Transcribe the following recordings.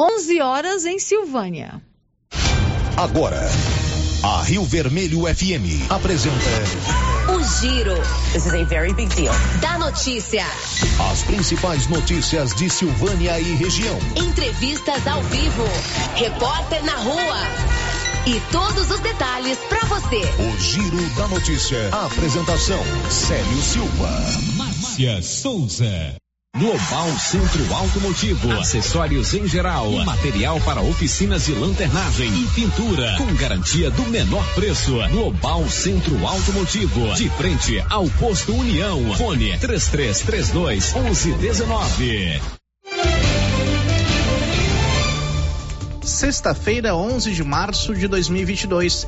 11 horas em Silvânia. Agora, a Rio Vermelho FM apresenta. O Giro. This is a very big deal. Da notícia. As principais notícias de Silvânia e região. Entrevistas ao vivo. Repórter na rua. E todos os detalhes para você. O Giro da Notícia. A apresentação: Célio Silva. Márcia Souza. Global Centro Automotivo, acessórios em geral, material para oficinas de lanternagem e pintura, com garantia do menor preço. Global Centro Automotivo, de frente ao posto União. Fone 3332 1119. Sexta-feira, 11 de março de 2022.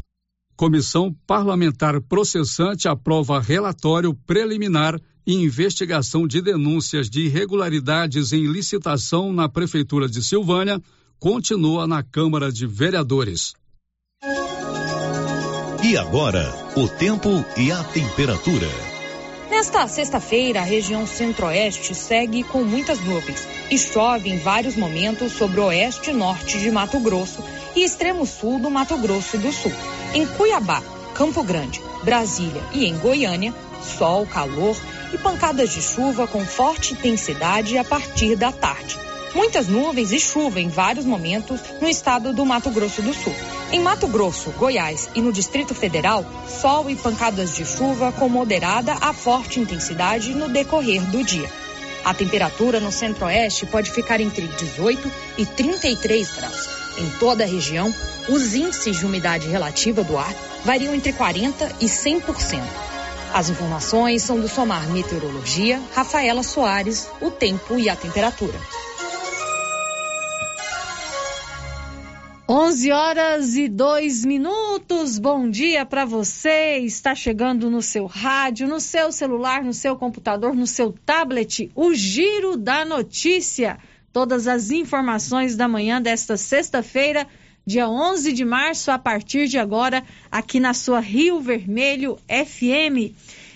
Comissão Parlamentar Processante aprova relatório preliminar e investigação de denúncias de irregularidades em licitação na Prefeitura de Silvânia continua na Câmara de Vereadores. E agora, o tempo e a temperatura. Nesta sexta-feira, a região centro-oeste segue com muitas nuvens e chove em vários momentos sobre o oeste e norte de Mato Grosso e extremo sul do Mato Grosso do Sul. Em Cuiabá, Campo Grande, Brasília e em Goiânia, sol, calor e pancadas de chuva com forte intensidade a partir da tarde. Muitas nuvens e chuva em vários momentos no estado do Mato Grosso do Sul. Em Mato Grosso, Goiás e no Distrito Federal, sol e pancadas de chuva com moderada a forte intensidade no decorrer do dia. A temperatura no centro-oeste pode ficar entre 18 e 33 graus. Em toda a região, os índices de umidade relativa do ar variam entre 40 e 100%. As informações são do Somar Meteorologia, Rafaela Soares, o tempo e a temperatura. 11 horas e 2 minutos. Bom dia para você. Está chegando no seu rádio, no seu celular, no seu computador, no seu tablet, o Giro da Notícia. Todas as informações da manhã desta sexta-feira, dia 11 de março, a partir de agora, aqui na sua Rio Vermelho FM.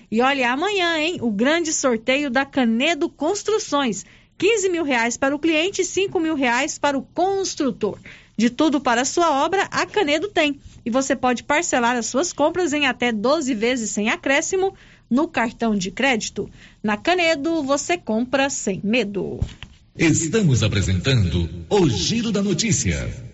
E olha, amanhã, hein? O grande sorteio da Canedo Construções. 15 mil reais para o cliente e 5 mil reais para o construtor. De tudo para a sua obra, a Canedo tem. E você pode parcelar as suas compras em até 12 vezes sem acréscimo no cartão de crédito. Na Canedo, você compra sem medo. Estamos apresentando o Giro da Notícia.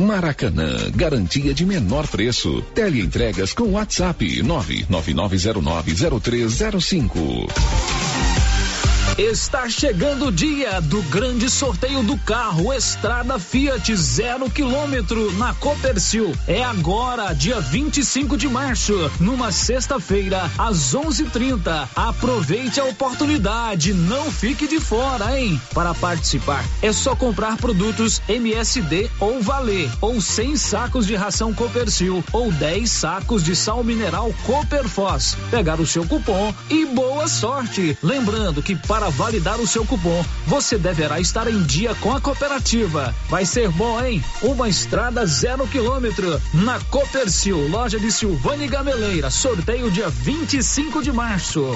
Maracanã, garantia de menor preço. Teleentregas com WhatsApp 999090305. Está chegando o dia do grande sorteio do carro Estrada Fiat zero quilômetro na Copercil. É agora, dia 25 de março, numa sexta-feira, às 11:30. Aproveite a oportunidade, não fique de fora, hein? Para participar, é só comprar produtos MSD ou Valer, ou 100 sacos de ração Copercil, ou 10 sacos de sal mineral Cooperfos. Pegar o seu cupom e boa sorte. Lembrando que para validar o seu cupom, você deverá estar em dia com a cooperativa. Vai ser bom, hein? Uma estrada zero quilômetro na Copercil, loja de Silvânia Gameleira. Sorteio dia 25 de março.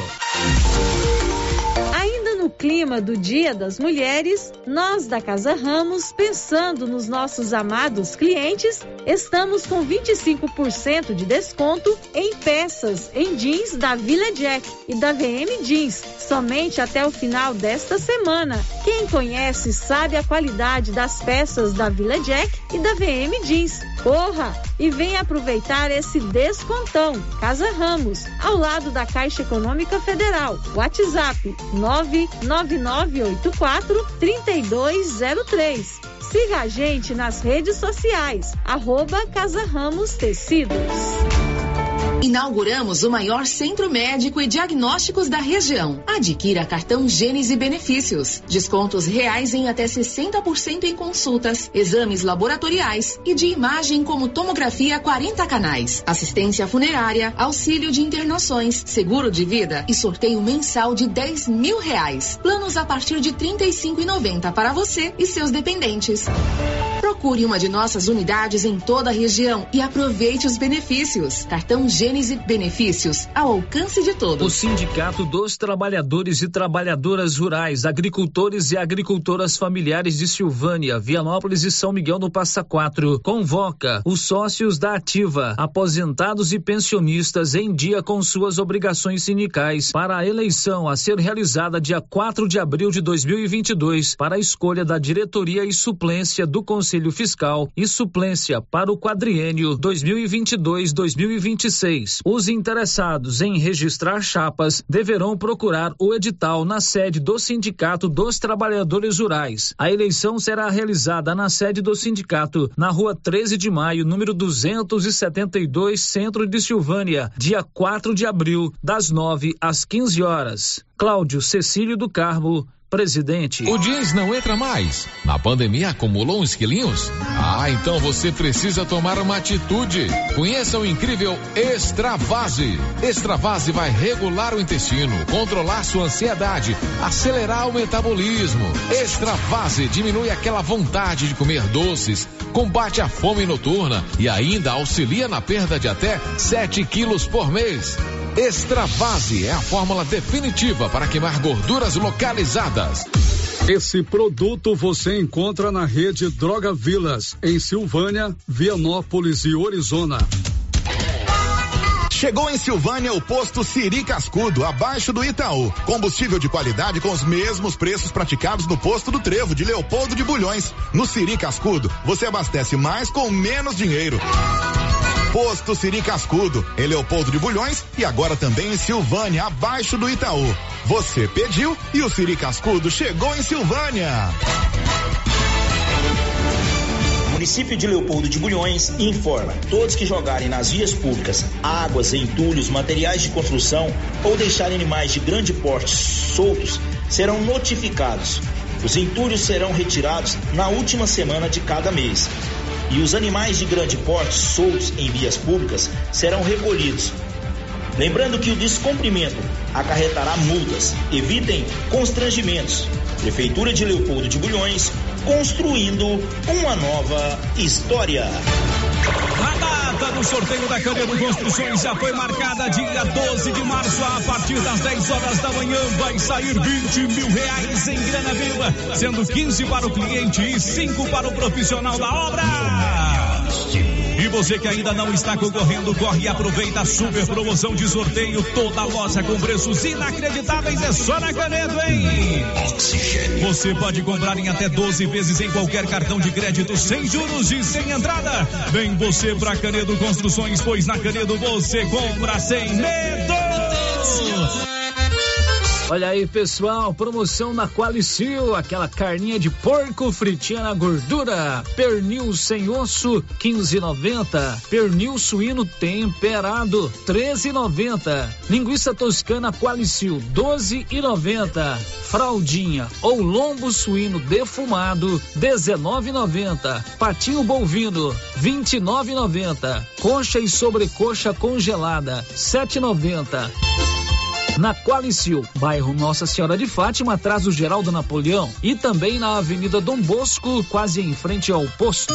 Clima do Dia das Mulheres, nós da Casa Ramos, pensando nos nossos amados clientes, estamos com 25% de desconto em peças em jeans da Vila Jack e da VM Jeans, somente até o final desta semana. Quem conhece sabe a qualidade das peças da Vila Jack e da VM Jeans. Corra e venha aproveitar esse descontão. Casa Ramos, ao lado da Caixa Econômica Federal. WhatsApp 99984 3203. Siga a gente nas redes sociais, arroba Casa Ramos Tecidos. Inauguramos o maior centro médico e diagnósticos da região. Adquira cartão Gênese Benefícios. Descontos reais em até 60% em consultas, exames laboratoriais e de imagem como tomografia 40 canais, assistência funerária, auxílio de internações, seguro de vida e sorteio mensal de 10 mil reais. Planos a partir de R$ 35,90 para você e seus dependentes. Procure uma de nossas unidades em toda a região e aproveite os benefícios. Cartão Gênese Benefícios, ao alcance de todos. O Sindicato dos Trabalhadores e Trabalhadoras Rurais, Agricultores e Agricultoras Familiares de Silvânia, Vianópolis e São Miguel no Passa Quatro convoca os sócios da Ativa, aposentados e pensionistas em dia com suas obrigações sindicais para a eleição a ser realizada dia 4 de abril de 2022 para a escolha da diretoria e suplência do Conselho Fiscal e suplência para o quadriênio 2022-2026. Os interessados em registrar chapas deverão procurar o edital na sede do Sindicato dos Trabalhadores Rurais. A eleição será realizada na sede do sindicato, na rua 13 de maio, número 272, centro de Silvânia, dia 4 de abril, das 9 às 15 horas. Cláudio Cecílio do Carmo, presidente. O jeans não entra mais. Na pandemia acumulou uns quilinhos? Ah, então você precisa tomar uma atitude. Conheça o incrível Extravase. Extravase vai regular o intestino, controlar sua ansiedade, acelerar o metabolismo. Extravase diminui aquela vontade de comer doces, combate a fome noturna e ainda auxilia na perda de até 7 quilos por mês. Extravase é a fórmula definitiva para queimar gorduras localizadas. Esse produto você encontra na rede Droga Vilas, em Silvânia, Vianópolis e Orizona. Chegou em Silvânia o posto Siri Cascudo, abaixo do Itaú. Combustível de qualidade com os mesmos preços praticados no posto do Trevo de Leopoldo de Bulhões. No Siri Cascudo, você abastece mais com menos dinheiro. Posto Siri Cascudo, em Leopoldo de Bulhões e agora também em Silvânia, abaixo do Itaú. Você pediu e o Siri Cascudo chegou em Silvânia. O município de Leopoldo de Bulhões informa: todos que jogarem nas vias públicas águas, entulhos, materiais de construção ou deixarem animais de grande porte soltos serão notificados. Os entulhos serão retirados na última semana de cada mês. E os animais de grande porte soltos em vias públicas serão recolhidos. Lembrando que o descumprimento acarretará multas. Evitem constrangimentos. Prefeitura de Leopoldo de Bulhões, construindo uma nova história. A data do sorteio da Canedo Construções já foi marcada dia 12 de março, a partir das 10 horas da manhã. Vai sair 20 mil reais em grana viva, sendo 15 para o cliente e 5 para o profissional da obra. E você que ainda não está concorrendo, corre e aproveita a super promoção de sorteio. Toda loja com preços inacreditáveis é só na Canedo, hein? Oxigênio. Você pode comprar em até 12 vezes em qualquer cartão de crédito, sem juros e sem entrada. Vem você pra Canedo Construções, pois na Canedo você compra sem medo. Olha aí, pessoal, promoção na Qualicil, aquela carninha de porco fritinha na gordura, pernil sem osso, 15,90, pernil suíno temperado, 13,90, linguiça toscana Qualicil, 12,90, fraldinha ou lombo suíno defumado, 19,90, patinho bovino, 29,90, coxa e sobrecoxa congelada, 7,90. Na Qualicil, bairro Nossa Senhora de Fátima, atrás do Geraldo Napoleão e também na Avenida Dom Bosco, quase em frente ao posto.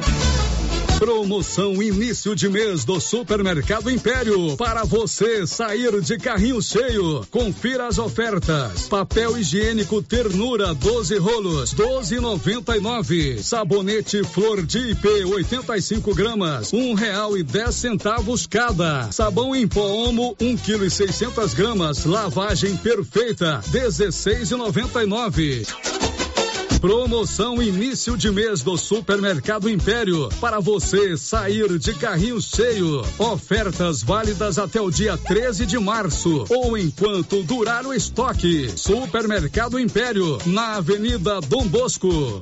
Promoção início de mês do Supermercado Império. Para você sair de carrinho cheio. Confira as ofertas. Papel higiênico Ternura 12 rolos, 12,99. Sabonete Flor de IP 85 gramas, um real e dez centavos cada. Sabão em pó Omo, um quilo e seiscentas gramas. Lavagem perfeita, 16,99. Promoção início de mês do Supermercado Império. Para você sair de carrinho cheio. Ofertas válidas até o dia 13 de março ou enquanto durar o estoque. Supermercado Império, na Avenida Dom Bosco.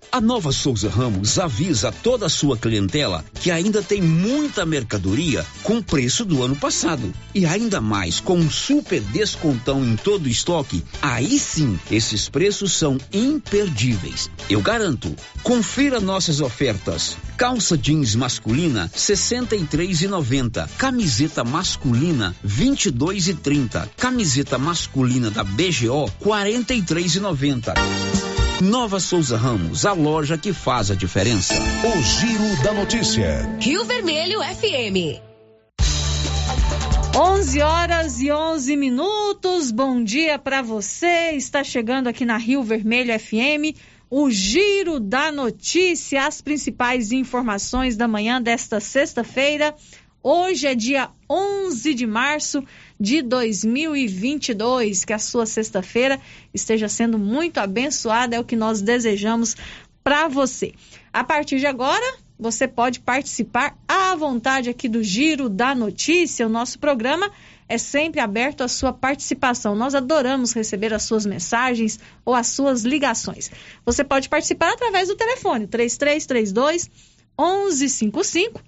A Nova Souza Ramos avisa toda a sua clientela que ainda tem muita mercadoria com preço do ano passado. E ainda mais, com um super descontão em todo o estoque, aí sim, esses preços são imperdíveis. Eu garanto. Confira nossas ofertas. Calça jeans masculina, 63,90. Camiseta masculina, 22,30. Camiseta masculina da BGO, 43,90. Nova Souza Ramos, a loja que faz a diferença. O Giro da Notícia. Rio Vermelho FM. 11 horas e 11 minutos. Bom dia para você. Está chegando aqui na Rio Vermelho FM o Giro da Notícia, as principais informações da manhã desta sexta-feira. Hoje é dia 11 de março de 2022. Que a sua sexta-feira esteja sendo muito abençoada, é o que nós desejamos para você. A partir de agora, você pode participar à vontade aqui do Giro da Notícia. O nosso programa é sempre aberto à sua participação. Nós adoramos receber as suas mensagens ou as suas ligações. Você pode participar através do telefone 3332 1155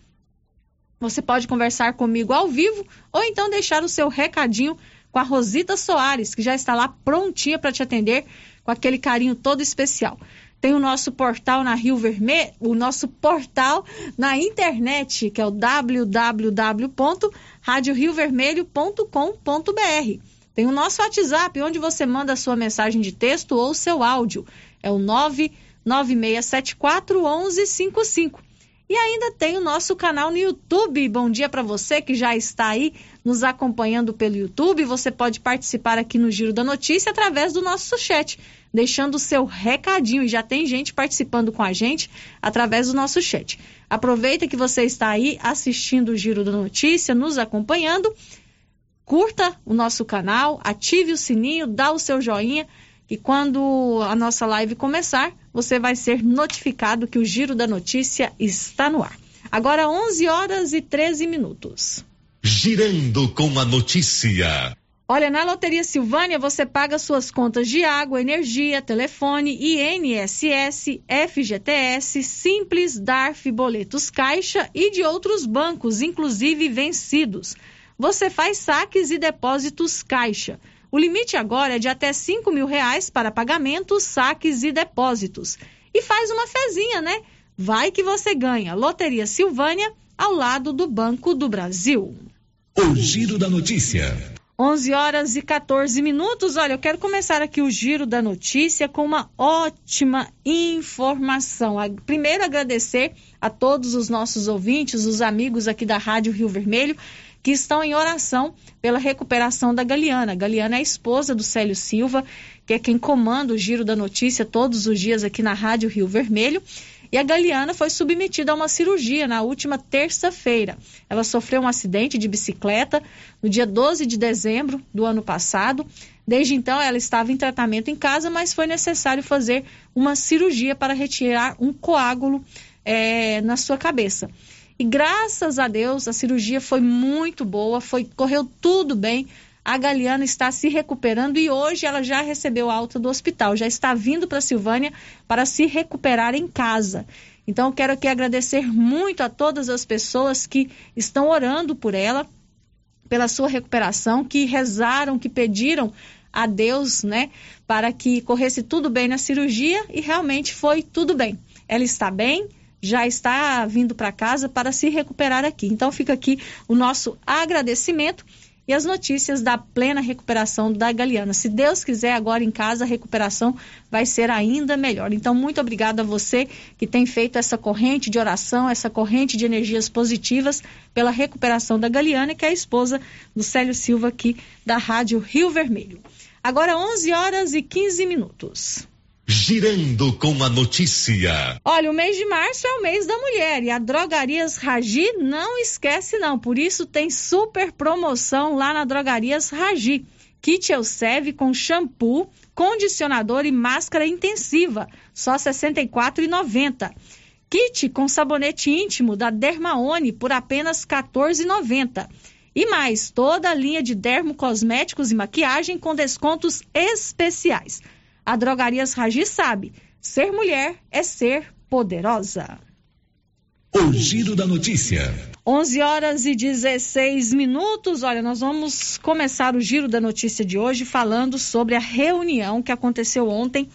você pode conversar comigo ao vivo ou então deixar o seu recadinho com a Rosita Soares, que já está lá prontinha para te atender com aquele carinho todo especial. Tem o nosso portal na Rio Vermelho, o nosso portal na internet, que é o www.radioriovermelho.com.br. Tem o nosso WhatsApp, onde você manda a sua mensagem de texto ou seu áudio. É o 99674 1155. E ainda tem o nosso canal no YouTube. Bom dia para você que já está aí nos acompanhando pelo YouTube. Você pode participar aqui no Giro da Notícia através do nosso chat, deixando o seu recadinho. E já tem gente participando com a gente através do nosso chat. Aproveita que você está aí assistindo o Giro da Notícia, nos acompanhando. Curta o nosso canal, ative o sininho, dá o seu joinha e quando a nossa live começar, você vai ser notificado que o Giro da Notícia está no ar. Agora 11 horas e 13 minutos. Girando com a notícia. Olha, na Loteria Silvânia você paga suas contas de água, energia, telefone, INSS, FGTS, Simples, DARF, boletos Caixa e de outros bancos, inclusive vencidos. Você faz saques e depósitos Caixa. O limite agora é de até 5 mil reais para pagamentos, saques e depósitos. E faz uma fezinha, né? Vai que você ganha. Loteria Silvânia, ao lado do Banco do Brasil. O Giro da Notícia. 11 horas e 14 minutos. Olha, eu quero começar aqui o Giro da Notícia com uma ótima informação. Primeiro, agradecer a todos os nossos ouvintes, os amigos aqui da Rádio Rio Vermelho que estão em oração pela recuperação da Galiana. Galiana é a esposa do Célio Silva, que é quem comanda o giro da notícia todos os dias aqui na Rádio Rio Vermelho. E a Galiana foi submetida a uma cirurgia na última terça-feira. Ela sofreu um acidente de bicicleta no dia 12 de dezembro do ano passado. Desde então, ela estava em tratamento em casa, mas foi necessário fazer uma cirurgia para retirar um coágulo é, na sua cabeça. E graças a Deus a cirurgia foi muito boa, foi correu tudo bem. A Galiana está se recuperando e hoje ela já recebeu alta do hospital, já está vindo para Silvânia para se recuperar em casa. Então, quero aqui agradecer muito a todas as pessoas que estão orando por ela, pela sua recuperação, que rezaram, que pediram a Deus, né, para que corresse tudo bem na cirurgia e realmente foi tudo bem. Ela está bem, já está vindo para casa para se recuperar aqui. Então fica aqui o nosso agradecimento e as notícias da plena recuperação da Galeana. Se Deus quiser, agora em casa a recuperação vai ser ainda melhor. Então, muito obrigada a você que tem feito essa corrente de oração, essa corrente de energias positivas pela recuperação da Galeana, que é a esposa do Célio Silva aqui da Rádio Rio Vermelho. Agora 11 horas e 15 minutos. Girando com a notícia. Olha, o mês de março é o mês da mulher e a Drogarias Ragi não esquece não. Por isso tem super promoção lá na Drogarias Ragi. Kit Elseve com shampoo, condicionador e máscara intensiva, só R$ 64,90. Kit com sabonete íntimo da Dermaone por apenas R$ 14,90. E mais, toda a linha de dermocosméticos e maquiagem com descontos especiais. A Drogarias Ragi sabe, ser mulher é ser poderosa. O giro da notícia. 11 horas e 16 minutos. Olha, nós vamos começar o giro da notícia de hoje falando sobre a reunião que aconteceu ontem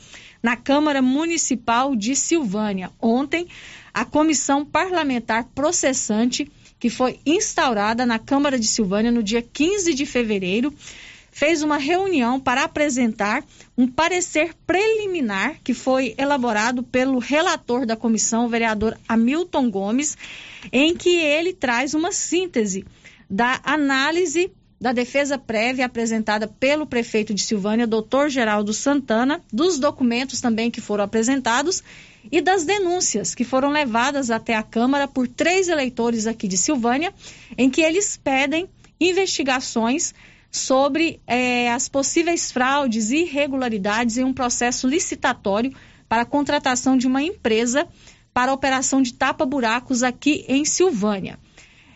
na Câmara Municipal de Silvânia. Ontem, a comissão parlamentar processante que foi instaurada na Câmara de Silvânia no dia 15 de fevereiro fez uma reunião para apresentar um parecer preliminar que foi elaborado pelo relator da comissão, o vereador Hamilton Gomes, em que ele traz uma síntese da análise da defesa prévia apresentada pelo prefeito de Silvânia, doutor Geraldo Santana, dos documentos também que foram apresentados e das denúncias que foram levadas até a Câmara por três eleitores aqui de Silvânia, em que eles pedem investigações sobre é, as possíveis fraudes e irregularidades em um processo licitatório para a contratação de uma empresa para a operação de tapa-buracos aqui em Silvânia.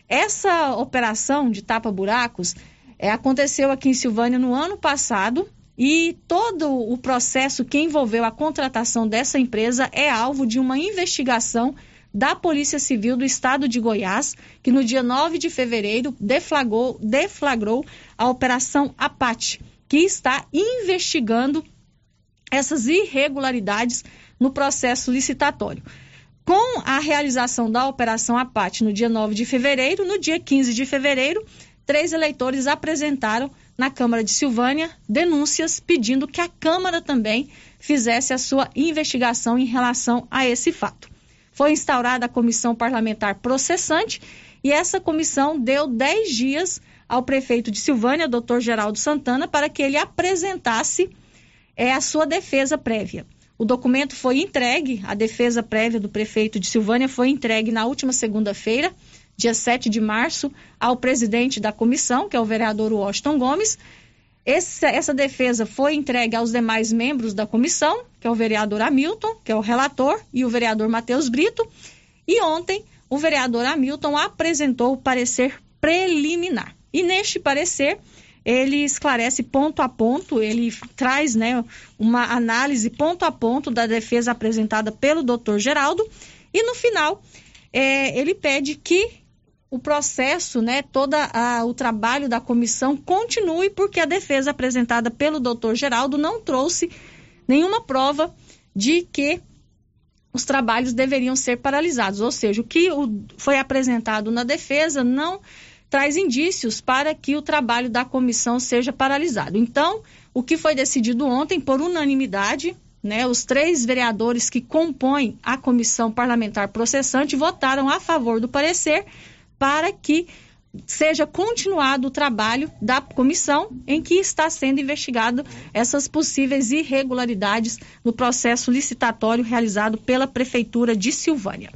Essa operação de tapa-buracos é, aconteceu aqui em Silvânia no ano passado e todo o processo que envolveu a contratação dessa empresa é alvo de uma investigação da Polícia Civil do Estado de Goiás, que no dia 9 de fevereiro deflagrou, deflagrou a Operação Apate, que está investigando essas irregularidades no processo licitatório. Com a realização da Operação Apate no dia 9 de fevereiro, no dia 15 de fevereiro, três eleitores apresentaram na Câmara de Silvânia denúncias pedindo que a Câmara também fizesse a sua investigação em relação a esse fato. Foi instaurada a comissão parlamentar processante e essa comissão deu 10 dias ao prefeito de Silvânia, doutor Geraldo Santana, para que ele apresentasse é, a sua defesa prévia. O documento foi entregue, a defesa prévia do prefeito de Silvânia foi entregue na última segunda-feira, dia 7 de março, ao presidente da comissão, que é o vereador Washington Gomes, esse, essa defesa foi entregue aos demais membros da comissão, que é o vereador Hamilton, que é o relator, e o vereador Matheus Brito. E ontem, o vereador Hamilton apresentou o parecer preliminar. E neste parecer, ele esclarece ponto a ponto, ele traz né, uma análise ponto a ponto da defesa apresentada pelo doutor Geraldo. E no final, é, ele pede que o processo, né, todo o trabalho da comissão continue, porque a defesa apresentada pelo doutor Geraldo não trouxe nenhuma prova de que os trabalhos deveriam ser paralisados. Ou seja, o que foi apresentado na defesa não traz indícios para que o trabalho da comissão seja paralisado. Então, o que foi decidido ontem, por unanimidade, né, os três vereadores que compõem a comissão parlamentar processante votaram a favor do parecer para que seja continuado o trabalho da comissão em que está sendo investigado essas possíveis irregularidades no processo licitatório realizado pela prefeitura de Silvânia.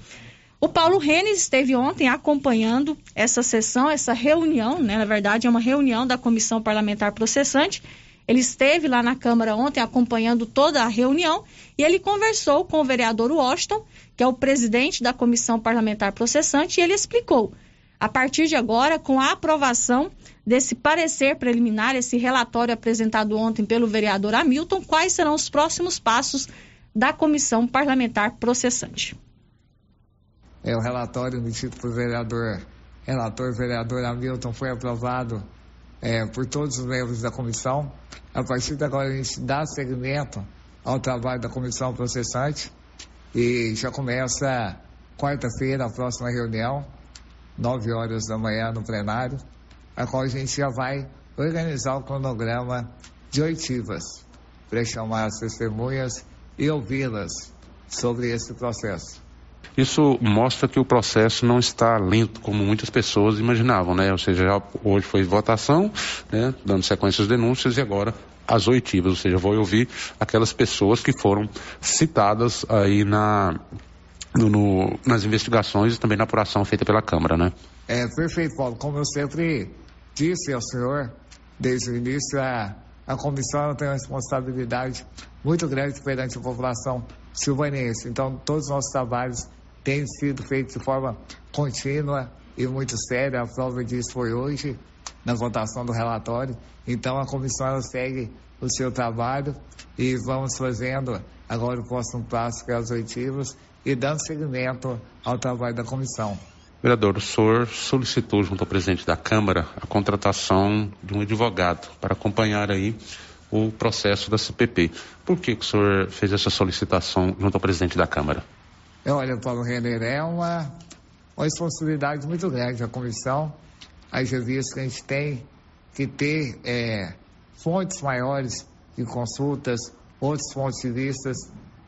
O Paulo Renes esteve ontem acompanhando essa sessão, essa reunião, né? na verdade é uma reunião da comissão parlamentar processante. Ele esteve lá na Câmara ontem acompanhando toda a reunião e ele conversou com o vereador Washington que é o presidente da comissão parlamentar processante, e ele explicou. A partir de agora, com a aprovação desse parecer preliminar, esse relatório apresentado ontem pelo vereador Hamilton, quais serão os próximos passos da comissão parlamentar processante. É, o relatório emitido pelo vereador, relator vereador Hamilton foi aprovado é, por todos os membros da comissão. A partir de agora, a gente dá seguimento ao trabalho da comissão processante e já começa quarta-feira a próxima reunião, 9 horas da manhã no plenário, a qual a gente já vai organizar o cronograma de oitivas para chamar as testemunhas e ouvi-las sobre esse processo. Isso mostra que o processo não está lento como muitas pessoas imaginavam, né? Ou seja, hoje foi votação, né? dando sequência às denúncias e agora as oitivas, ou seja, vou ouvir aquelas pessoas que foram citadas aí na, no, no, nas investigações e também na apuração feita pela Câmara, né? É, perfeito, Paulo. Como eu sempre disse ao senhor, desde o início, a, a comissão tem uma responsabilidade muito grande perante a população silvanense. Então, todos os nossos trabalhos têm sido feitos de forma contínua e muito séria. A prova disso foi hoje, na votação do relatório. Então, a comissão segue o seu trabalho e vamos fazendo agora o próximo passo, que é as oitivas, e dando seguimento ao trabalho da comissão. Vereador, o senhor solicitou junto ao presidente da Câmara a contratação de um advogado para acompanhar aí o processo da CPP. Por que, que o senhor fez essa solicitação junto ao presidente da Câmara? Olha, Paulo Renner, é uma, uma responsabilidade muito grande a comissão. Haja visto que a gente tem que ter é, fontes maiores de consultas, outros pontos de vista.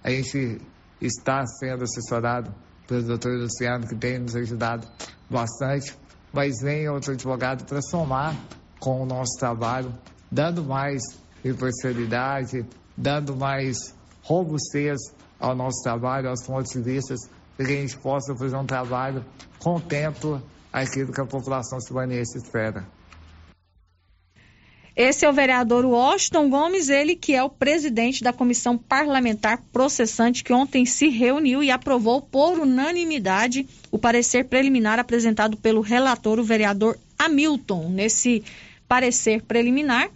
A gente está sendo assessorado pelo doutor Luciano, que tem nos ajudado bastante, mas vem outro advogado para somar com o nosso trabalho, dando mais imparcialidade, dando mais robustez ao nosso trabalho, aos pontos de vista, para que a gente possa fazer um trabalho contento aquilo que a população subanense espera. Esse é o vereador Washington Gomes, ele que é o presidente da comissão parlamentar processante que ontem se reuniu e aprovou por unanimidade o parecer preliminar apresentado pelo relator, o vereador Hamilton. Nesse parecer preliminar,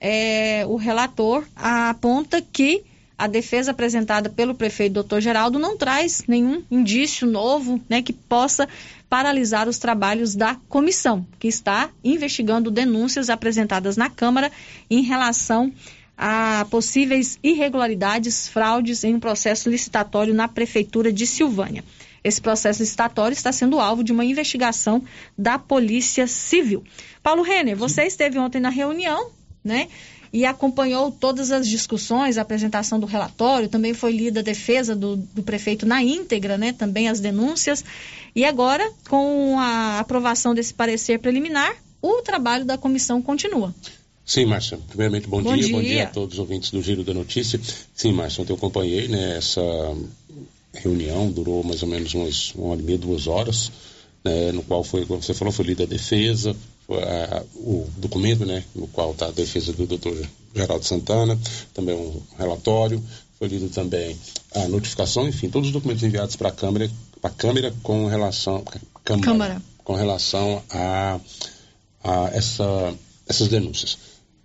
é, o relator aponta que a defesa apresentada pelo prefeito Dr. Geraldo não traz nenhum indício novo né, que possa paralisar os trabalhos da comissão, que está investigando denúncias apresentadas na Câmara em relação a possíveis irregularidades, fraudes em um processo licitatório na Prefeitura de Silvânia. Esse processo licitatório está sendo alvo de uma investigação da Polícia Civil. Paulo Renner, você esteve ontem na reunião, né? E acompanhou todas as discussões, a apresentação do relatório, também foi lida a defesa do, do prefeito na íntegra, né, também as denúncias. E agora, com a aprovação desse parecer preliminar, o trabalho da comissão continua. Sim, Márcia. Primeiramente, bom, bom dia. dia. Bom dia a todos os ouvintes do Giro da Notícia. Sim, Márcia, ontem eu acompanhei né, essa reunião, durou mais ou menos umas uma hora e meia, duas horas, né, no qual foi, como você falou, foi lida a defesa, o documento, né, no qual está a defesa do Dr. Geraldo Santana, também um relatório, foi lido também a notificação, enfim, todos os documentos enviados para a Câmara, para a Câmara com relação Câmara, Câmara. com relação a, a essa, essas denúncias.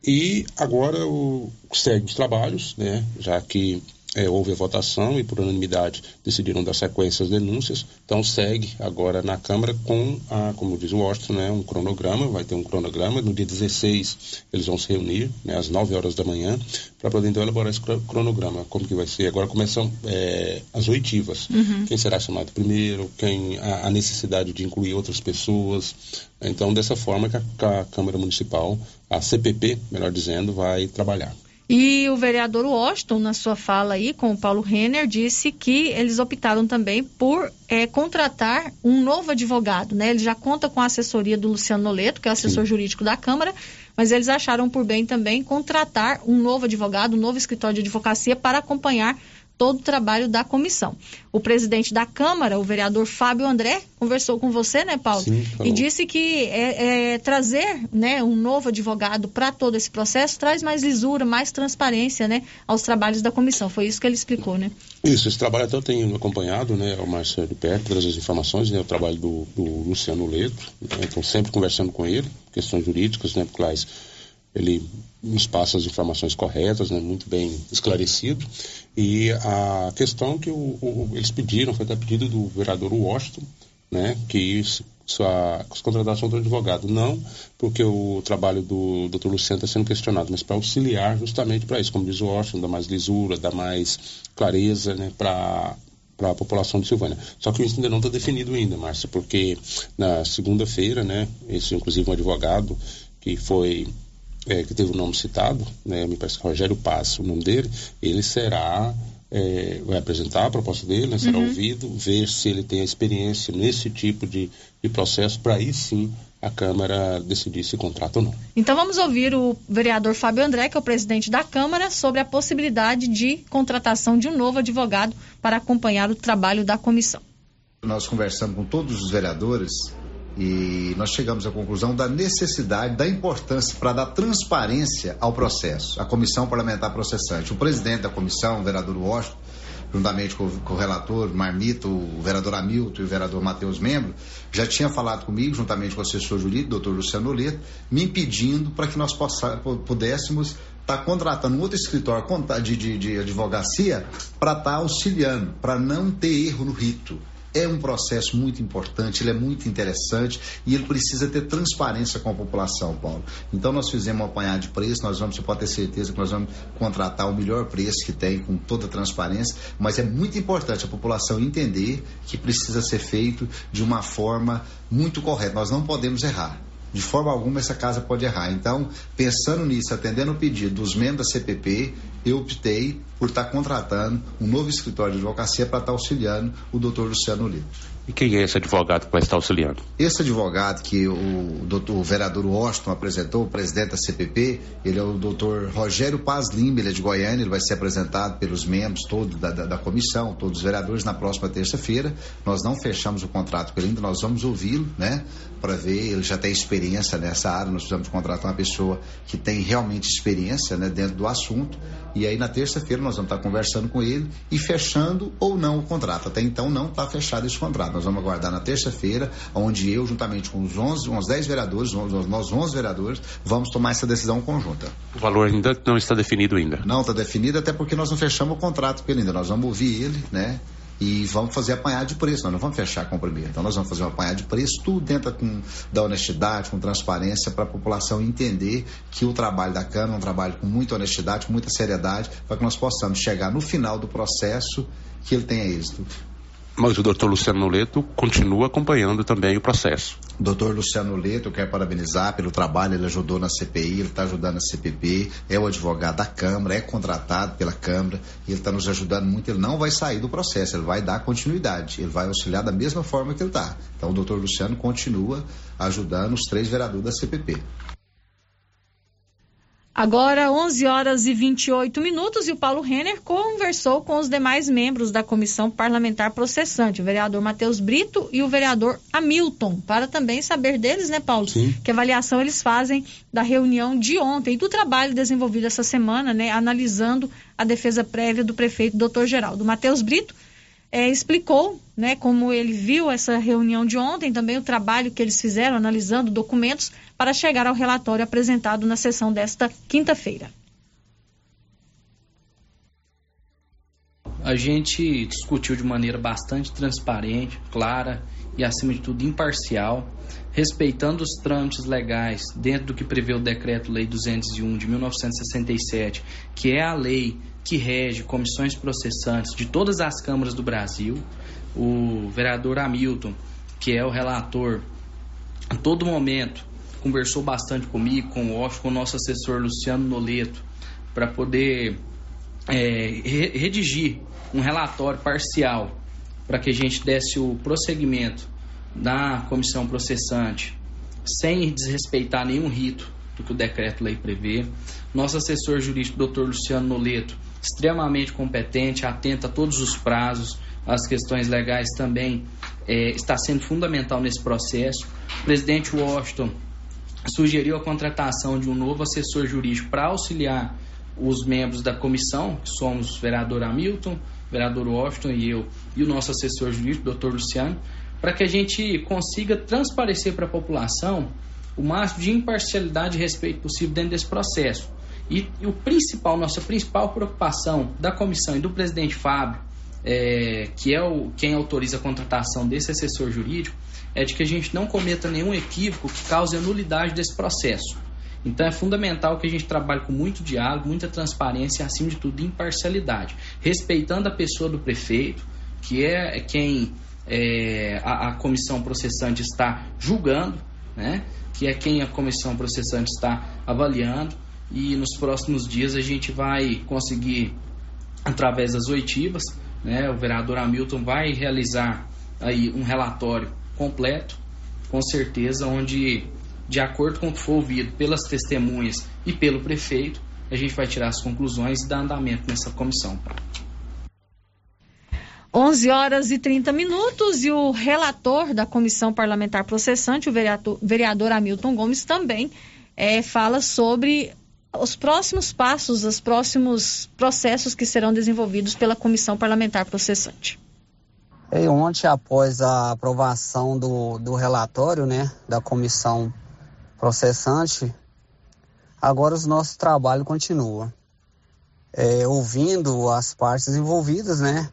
E agora o segue os trabalhos, né, já que é, houve a votação e por unanimidade decidiram dar sequência às denúncias. Então segue agora na Câmara com, a, como diz o Washington, né, um cronograma, vai ter um cronograma. No dia 16 eles vão se reunir, né, às 9 horas da manhã, para poder então elaborar esse cronograma. Como que vai ser? Agora começam é, as oitivas. Uhum. Quem será chamado primeiro, quem a, a, necessidade de incluir outras pessoas. Então, dessa forma que a, a Câmara Municipal, a CPP, melhor dizendo, vai trabalhar. E o vereador Washington, na sua fala aí com o Paulo Renner, disse que eles optaram também por é, contratar um novo advogado. Né? Ele já conta com a assessoria do Luciano Noleto, que é o assessor Sim. jurídico da Câmara, mas eles acharam por bem também contratar um novo advogado, um novo escritório de advocacia para acompanhar todo o trabalho da comissão. O presidente da Câmara, o vereador Fábio André, conversou com você, né, Paulo? Sim, e disse que é, é, trazer né, um novo advogado para todo esse processo traz mais lisura, mais transparência né, aos trabalhos da comissão. Foi isso que ele explicou, né? Isso, esse trabalho até eu tenho acompanhado, né, o Marcelo de perto, todas as informações, né, o trabalho do, do Luciano Leto, né, então sempre conversando com ele, questões jurídicas, né, quais ele nos passa as informações corretas, né, muito bem esclarecido. E a questão que o, o, eles pediram, foi até pedido do vereador Washington, né, que sua, sua contratação do advogado. Não porque o trabalho do Dr. Luciano está sendo questionado, mas para auxiliar justamente para isso, como diz o Washington, dar mais lisura, dar mais clareza né, para para a população de Silvânia. Só que isso ainda não está definido ainda, Márcia, porque na segunda-feira, né, esse inclusive um advogado que foi é, que teve o nome citado, né, me parece que é Rogério Paz, o nome dele, ele será, é, vai apresentar a proposta dele, né, será uhum. ouvido, ver se ele tem a experiência nesse tipo de, de processo, para aí sim a Câmara decidir se contrata ou não. Então vamos ouvir o vereador Fábio André, que é o presidente da Câmara, sobre a possibilidade de contratação de um novo advogado para acompanhar o trabalho da comissão. Nós conversamos com todos os vereadores e nós chegamos à conclusão da necessidade, da importância para dar transparência ao processo, à comissão parlamentar processante. O presidente da comissão, o vereador Washington, juntamente com, com, o relator Marmito, o vereador Hamilton e o vereador Matheus Membro, já tinha falado comigo, juntamente com o assessor jurídico, doutor Luciano Leto, me impedindo para que nós possa, pudéssemos estar tá contratando outro escritório de, de, de advocacia para estar tá auxiliando, para não ter erro no rito. É um processo muito importante, ele é muito interessante e ele precisa ter transparência com a população, Paulo. Então nós fizemos um apanhado de preço, nós vamos, você pode ter certeza que nós vamos contratar o melhor preço que tem, com toda transparência, mas é muito importante a população entender que precisa ser feito de uma forma muito correta. Nós não podemos errar. De forma alguma essa casa pode errar. Então, pensando nisso, atendendo o pedido dos membros da CPP, eu optei por estar contratando um novo escritório de advocacia para estar auxiliando o doutor Luciano Lito. E quem é esse advogado que vai estar auxiliando? Esse advogado que o, doutor, o vereador Washington apresentou, o presidente da CPP, ele é o doutor Rogério Paz Lima, ele é de Goiânia, ele vai ser apresentado pelos membros todos da, da, da comissão, todos os vereadores na próxima terça-feira. Nós não fechamos o contrato com ele ainda, nós vamos ouvi-lo, né? Para ver, ele já tem experiência nessa área, nós precisamos contratar uma pessoa que tem realmente experiência né, dentro do assunto. E aí na terça-feira nós vamos estar conversando com ele e fechando ou não o contrato. Até então não está fechado esse contrato. Nós vamos aguardar na terça-feira, onde eu, juntamente com os 11, uns 10 vereadores, nós 11 vereadores, vamos tomar essa decisão conjunta. O valor ainda não está definido ainda? Não está definido, até porque nós não fechamos o contrato com ele ainda. Nós vamos ouvir ele, né? E vamos fazer apanhar de preço, nós não vamos fechar com o primeiro. Então nós vamos fazer um apanhar de preço, tudo dentro com, da honestidade, com transparência, para a população entender que o trabalho da Câmara é um trabalho com muita honestidade, com muita seriedade, para que nós possamos chegar no final do processo que ele tenha êxito. Mas o doutor Luciano Leto continua acompanhando também o processo. Doutor Luciano Leto, eu quero parabenizar pelo trabalho, ele ajudou na CPI, ele está ajudando na CPP, é o advogado da Câmara, é contratado pela Câmara, e ele está nos ajudando muito. Ele não vai sair do processo, ele vai dar continuidade, ele vai auxiliar da mesma forma que ele está. Então o doutor Luciano continua ajudando os três vereadores da CPP. Agora, 11 horas e 28 minutos, e o Paulo Renner conversou com os demais membros da comissão parlamentar processante, o vereador Matheus Brito e o vereador Hamilton, para também saber deles, né, Paulo? Sim. Que avaliação eles fazem da reunião de ontem e do trabalho desenvolvido essa semana, né, analisando a defesa prévia do prefeito doutor Geraldo. Matheus Brito é, explicou né, como ele viu essa reunião de ontem, também o trabalho que eles fizeram analisando documentos para chegar ao relatório apresentado na sessão desta quinta-feira. A gente discutiu de maneira bastante transparente, clara e, acima de tudo, imparcial, respeitando os trâmites legais dentro do que prevê o Decreto-Lei 201 de 1967, que é a lei que rege comissões processantes de todas as câmaras do Brasil. O vereador Hamilton, que é o relator, a todo momento conversou bastante comigo, com o com o nosso assessor Luciano Noleto, para poder é, redigir um relatório parcial para que a gente desse o prosseguimento da comissão processante sem desrespeitar nenhum rito do que o decreto-lei prevê. Nosso assessor jurídico, Dr. Luciano Noleto, extremamente competente, atenta a todos os prazos, as questões legais também é, está sendo fundamental nesse processo. O presidente Washington sugeriu a contratação de um novo assessor jurídico para auxiliar os membros da comissão, que somos o vereador Hamilton, o vereador Washington e eu, e o nosso assessor jurídico, doutor Luciano, para que a gente consiga transparecer para a população o máximo de imparcialidade e respeito possível dentro desse processo. E, e o principal, nossa principal preocupação da comissão e do presidente Fábio, é, que é o, quem autoriza a contratação desse assessor jurídico, é de que a gente não cometa nenhum equívoco que cause a nulidade desse processo. Então é fundamental que a gente trabalhe com muito diálogo, muita transparência e, acima de tudo, imparcialidade, respeitando a pessoa do prefeito, que é quem é, a, a, comissão processante está julgando, né? que é quem a comissão processante está avaliando, e nos próximos dias a gente vai conseguir, através das oitivas, né? o vereador Hamilton vai realizar aí um relatório completo, com certeza, onde, de acordo com o que for ouvido pelas testemunhas e pelo prefeito, a gente vai tirar as conclusões e dar andamento nessa comissão. 11 horas e 30 minutos e o relator da comissão parlamentar processante, o vereador, vereador Hamilton Gomes, também é, fala sobre os próximos passos, os próximos processos que serão desenvolvidos pela comissão parlamentar processante. E ontem, após a aprovação do, do relatório né, da comissão processante, agora o nosso trabalho continua. É, ouvindo as partes envolvidas, né?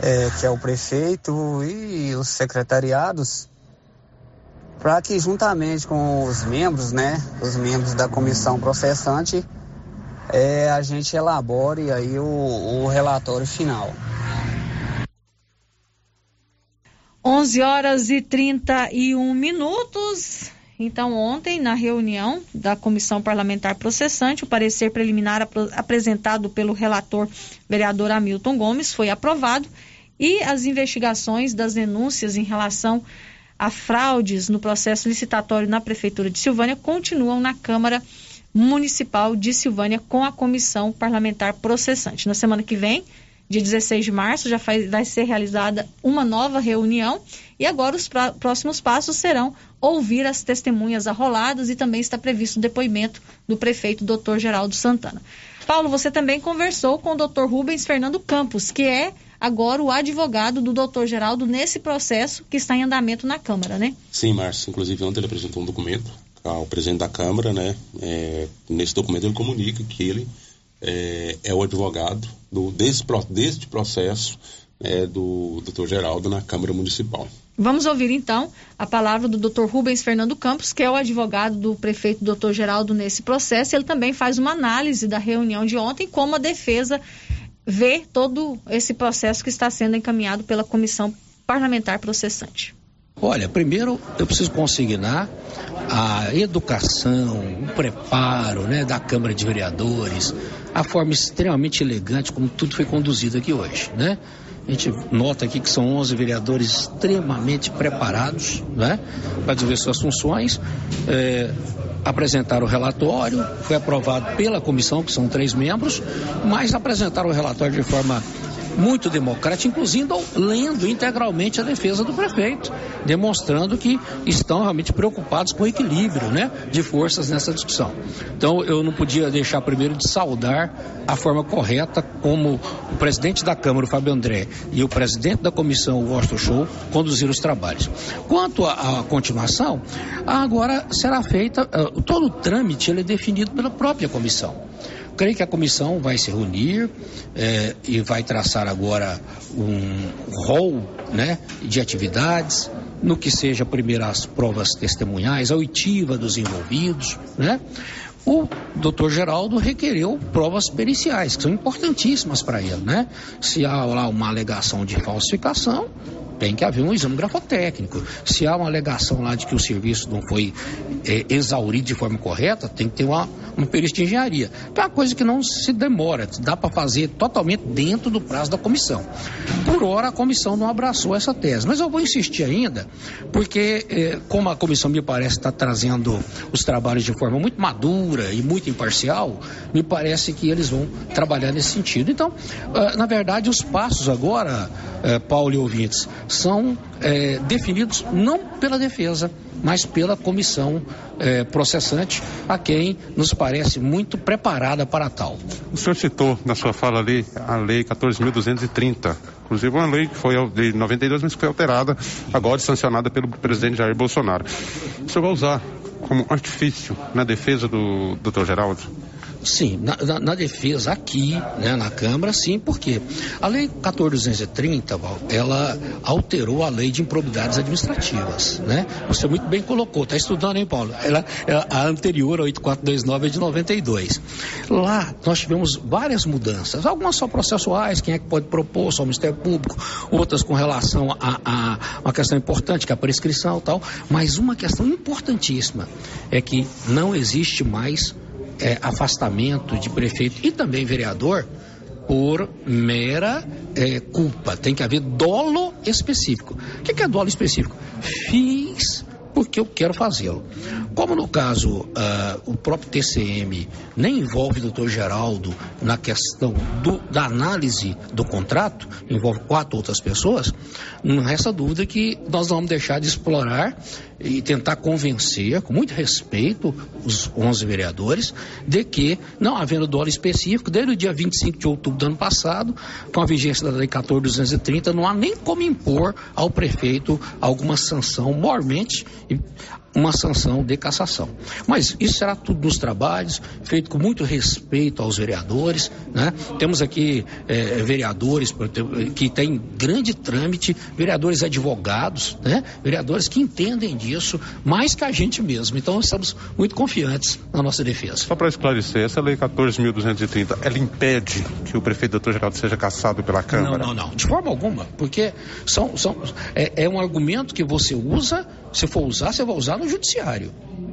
É, que é o prefeito e os secretariados, para que juntamente com os membros, né, os membros da comissão processante, é, a gente elabore aí o, o relatório final. 11 horas e 31 minutos. Então, ontem, na reunião da Comissão Parlamentar Processante, o parecer preliminar ap apresentado pelo relator vereador Hamilton Gomes foi aprovado e as investigações das denúncias em relação a fraudes no processo licitatório na Prefeitura de Silvânia continuam na Câmara Municipal de Silvânia com a Comissão Parlamentar Processante. Na semana que vem, dia 16 de março, já faz, vai ser realizada uma nova reunião e agora os pra, próximos passos serão ouvir as testemunhas arroladas e também está previsto o depoimento do prefeito Dr. Geraldo Santana. Paulo, você também conversou com o Dr. Rubens Fernando Campos, que é agora o advogado do Dr. Geraldo nesse processo que está em andamento na Câmara, né? Sim, Márcio. Inclusive, ontem ele apresentou um documento ao presidente da Câmara, né? É, nesse documento ele comunica que ele é, é o advogado do, desse, deste processo é, do Dr. Geraldo na Câmara Municipal. Vamos ouvir então a palavra do Dr. Rubens Fernando Campos, que é o advogado do prefeito Dr. Geraldo nesse processo. Ele também faz uma análise da reunião de ontem, como a defesa vê todo esse processo que está sendo encaminhado pela comissão parlamentar processante. Olha, primeiro eu preciso consignar a educação, o preparo né, da Câmara de Vereadores, a forma extremamente elegante como tudo foi conduzido aqui hoje, né? A gente nota aqui que são 11 vereadores extremamente preparados né, para desenvolver suas funções. É, apresentaram o relatório, foi aprovado pela comissão, que são três membros, mas apresentaram o relatório de forma muito democrática, inclusive lendo integralmente a defesa do prefeito, demonstrando que estão realmente preocupados com o equilíbrio né, de forças nessa discussão. Então, eu não podia deixar primeiro de saudar a forma correta como o presidente da Câmara, o Fábio André, e o presidente da comissão, o Washington Show, conduziram os trabalhos. Quanto à continuação, agora será feita, uh, todo o trâmite ele é definido pela própria comissão. Creio que a comissão vai se reunir é, e vai traçar agora um rol né, de atividades, no que seja primeiro as provas testemunhais, a oitiva dos envolvidos, né? O doutor Geraldo requereu provas periciais, que são importantíssimas para ele, né? Se há lá uma alegação de falsificação, tem que haver um exame grafotécnico. Se há uma alegação lá de que o serviço não foi é, exaurido de forma correta, tem que ter uma, uma perícia de engenharia. é uma coisa que não se demora, dá para fazer totalmente dentro do prazo da comissão. Por hora, a comissão não abraçou essa tese. Mas eu vou insistir ainda, porque, é, como a comissão me parece estar tá trazendo os trabalhos de forma muito madura e muito imparcial, me parece que eles vão trabalhar nesse sentido. Então, ah, na verdade, os passos agora, eh, Paulo e ouvintes, são é, definidos não pela defesa, mas pela comissão é, processante, a quem nos parece muito preparada para tal. O senhor citou na sua fala ali a Lei 14.230, inclusive uma lei que foi de 92, mas que foi alterada agora sancionada pelo presidente Jair Bolsonaro. O senhor vai usar como artifício na defesa do doutor Geraldo? Sim, na, na, na, defesa aqui, né, na Câmara, sim, porque a Lei 14.230, ela alterou a Lei de Improbidades Administrativas, né? Você muito bem colocou, está estudando, hein, Paulo? Ela, ela, a anterior, a 8429, é de 92. Lá, nós tivemos várias mudanças, algumas só processuais, quem é que pode propor, só o Ministério Público, outras com relação a, a uma questão importante, que é a prescrição e tal, mas uma questão importantíssima é que não existe mais é, afastamento de prefeito e também vereador por mera é, culpa. Tem que haver dolo específico. O que é dolo específico? Fiz porque eu quero fazê-lo. Como no caso uh, o próprio TCM nem envolve o doutor Geraldo na questão do, da análise do contrato, envolve quatro outras pessoas, não resta dúvida que nós vamos deixar de explorar e tentar convencer, com muito respeito, os 11 vereadores, de que, não havendo dólar específico, desde o dia 25 de outubro do ano passado, com a vigência da Lei 14.230, não há nem como impor ao prefeito alguma sanção, mormente, if uma sanção de cassação. Mas isso será tudo nos trabalhos, feito com muito respeito aos vereadores. Né? Temos aqui é, vereadores que têm grande trâmite, vereadores advogados, né? vereadores que entendem disso mais que a gente mesmo. Então estamos muito confiantes na nossa defesa. Só para esclarecer, essa lei 14.230, ela impede que o prefeito doutor Geraldo seja cassado pela Câmara? Não, não, não. De forma alguma, porque são, são, é, é um argumento que você usa, se for usar, você vai usar no judiciário,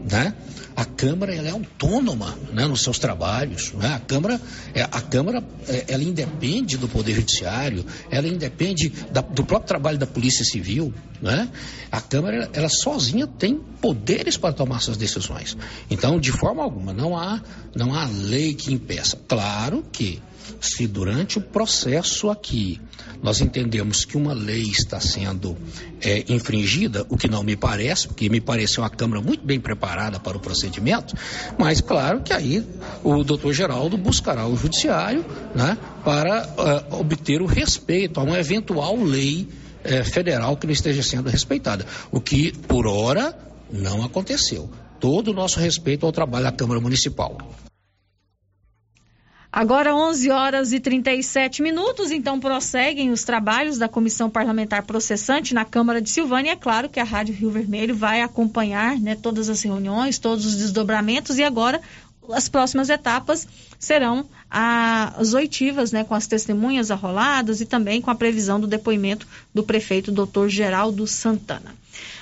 né? A Câmara ela é autônoma né, nos seus trabalhos. Né? A Câmara, é, a Câmara é, ela independe do Poder Judiciário, ela independe da, do próprio trabalho da Polícia Civil. Né? A Câmara, ela sozinha tem poderes para tomar suas decisões. Então, de forma alguma, não há, não há lei que impeça. Claro que se durante o processo aqui nós entendemos que uma lei está sendo é, infringida, o que não me parece, porque me pareceu uma Câmara muito bem preparada para o procedimento, mas claro que aí o doutor Geraldo buscará o judiciário né, para uh, obter o respeito a uma eventual lei uh, federal que não esteja sendo respeitada, o que por hora não aconteceu. Todo o nosso respeito ao trabalho da Câmara Municipal. Agora 11 horas e 37 minutos, então prosseguem os trabalhos da Comissão Parlamentar Processante na Câmara de Silvânia. É claro que a Rádio Rio Vermelho vai acompanhar né, todas as reuniões, todos os desdobramentos e agora as próximas etapas serão as oitivas, né, com as testemunhas arroladas e também com a previsão do depoimento do prefeito Dr. Geraldo Santana.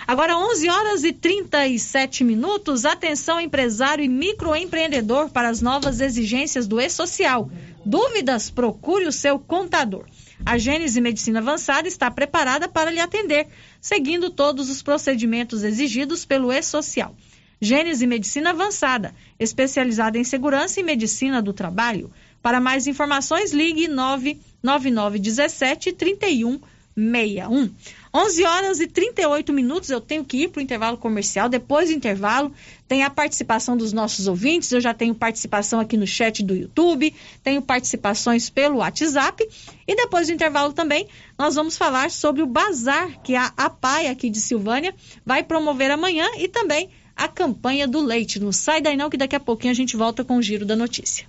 Agora 11 horas e 37 minutos. Atenção empresário e microempreendedor para as novas exigências do E-Social. Dúvidas? Procure o seu contador. A Gênese Medicina Avançada está preparada para lhe atender, seguindo todos os procedimentos exigidos pelo E-Social. Gênese Medicina Avançada, especializada em segurança e medicina do trabalho. Para mais informações, ligue 99917 3161. 11 horas e 38 minutos, eu tenho que ir para o intervalo comercial. Depois do intervalo, tem a participação dos nossos ouvintes. Eu já tenho participação aqui no chat do YouTube, tenho participações pelo WhatsApp. E depois do intervalo também, nós vamos falar sobre o bazar que a APAI aqui de Silvânia vai promover amanhã e também a campanha do leite. Não sai daí não, que daqui a pouquinho a gente volta com o Giro da Notícia.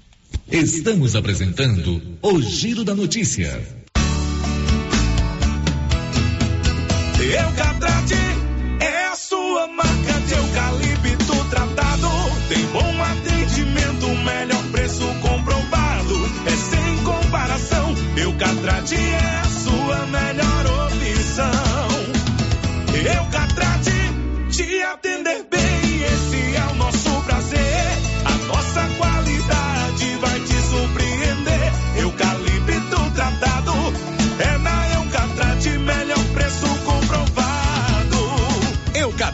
Estamos apresentando o Giro da Notícia. Eucatrate é a sua marca de eucalipto tratado. Tem bom atendimento, melhor preço comprovado. É sem comparação. Eucatrate é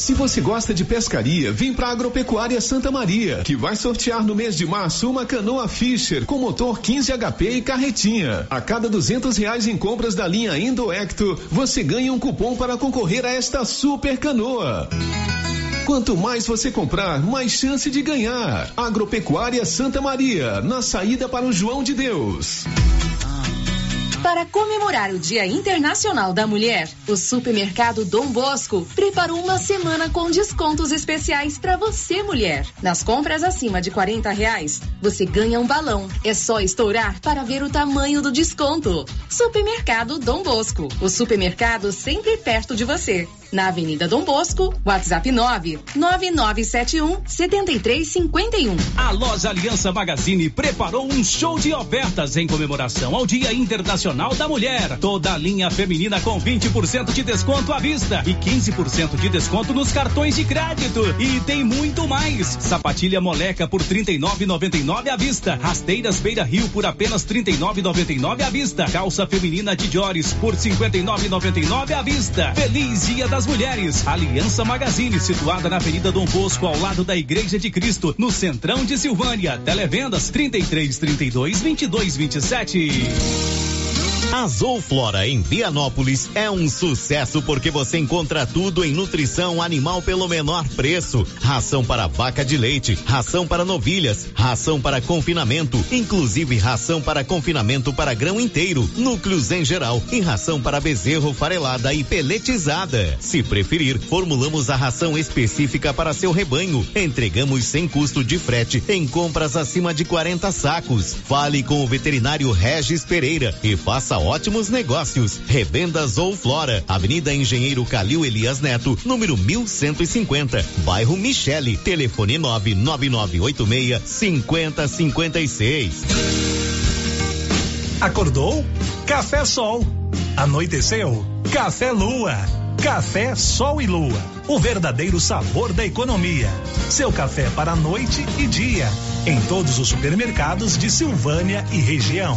Se você gosta de pescaria, vem para Agropecuária Santa Maria, que vai sortear no mês de março uma canoa Fisher com motor 15 HP e carretinha. A cada duzentos reais em compras da linha Indoecto, você ganha um cupom para concorrer a esta super canoa. Quanto mais você comprar, mais chance de ganhar. Agropecuária Santa Maria, na saída para o João de Deus. Para comemorar o Dia Internacional da Mulher, o Supermercado Dom Bosco preparou uma semana com descontos especiais para você, mulher. Nas compras acima de 40 reais, você ganha um balão. É só estourar para ver o tamanho do desconto. Supermercado Dom Bosco, o supermercado sempre perto de você na Avenida Dom Bosco, WhatsApp 9 9971 7351. A loja Aliança Magazine preparou um show de ofertas em comemoração ao Dia Internacional da Mulher. Toda a linha feminina com 20% de desconto à vista e 15% de desconto nos cartões de crédito. E tem muito mais. Sapatilha moleca por 39,99 à vista. Rasteiras Beira Rio por apenas 39,99 à vista. Calça feminina de Jores por 59,99 à vista. Feliz Dia das das Mulheres. Aliança Magazine, situada na Avenida Dom Bosco, ao lado da Igreja de Cristo, no Centrão de Silvânia. Televendas 33 32 22 27. A Zouflora em Vianópolis é um sucesso porque você encontra tudo em nutrição animal pelo menor preço. Ração para vaca de leite, ração para novilhas, ração para confinamento, inclusive ração para confinamento para grão inteiro, núcleos em geral e ração para bezerro farelada e peletizada. Se preferir, formulamos a ração específica para seu rebanho. Entregamos sem custo de frete em compras acima de 40 sacos. Fale com o veterinário Regis Pereira e faça ótimos negócios. Revendas ou Flora, Avenida Engenheiro Calil Elias Neto, número 1150, bairro Michele, telefone 99986 5056. Acordou? Café Sol. Anoiteceu? Café Lua. Café Sol e Lua, o verdadeiro sabor da economia. Seu café para noite e dia, em todos os supermercados de Silvânia e região.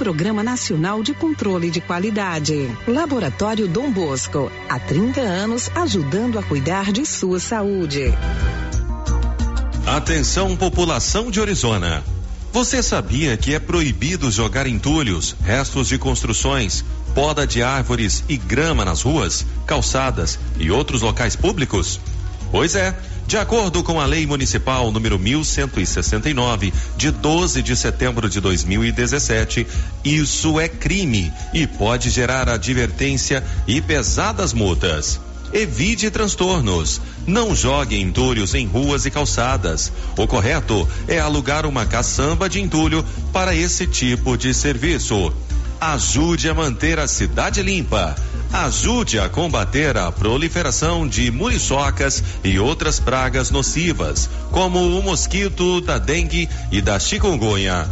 Programa Nacional de Controle de Qualidade. Laboratório Dom Bosco, há 30 anos ajudando a cuidar de sua saúde. Atenção, população de Orizona. Você sabia que é proibido jogar entulhos, restos de construções, poda de árvores e grama nas ruas, calçadas e outros locais públicos? Pois é. De acordo com a Lei Municipal número 1169, de 12 de setembro de 2017, isso é crime e pode gerar advertência e pesadas multas. Evite transtornos. Não jogue entulhos em ruas e calçadas. O correto é alugar uma caçamba de entulho para esse tipo de serviço. Ajude a manter a cidade limpa. Ajude a combater a proliferação de muriçocas e outras pragas nocivas, como o mosquito da dengue e da chikungunya.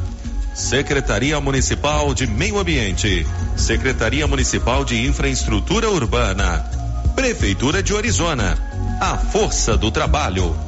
Secretaria Municipal de Meio Ambiente, Secretaria Municipal de Infraestrutura Urbana, Prefeitura de Orizona. A força do trabalho.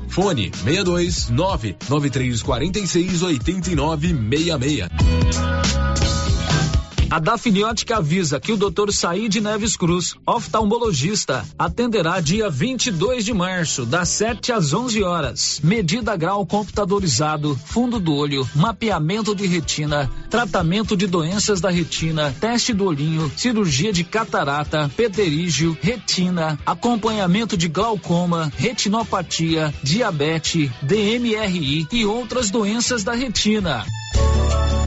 Fone 62 99346 8966. A Dafniótica avisa que o Dr. Saíde Neves Cruz, oftalmologista, atenderá dia 22 de março, das 7 às 11 horas. Medida grau computadorizado, fundo do olho, mapeamento de retina, tratamento de doenças da retina, teste do olhinho, cirurgia de catarata, pterígio, retina, acompanhamento de glaucoma, retinopatia, diabetes, DMRI e outras doenças da retina.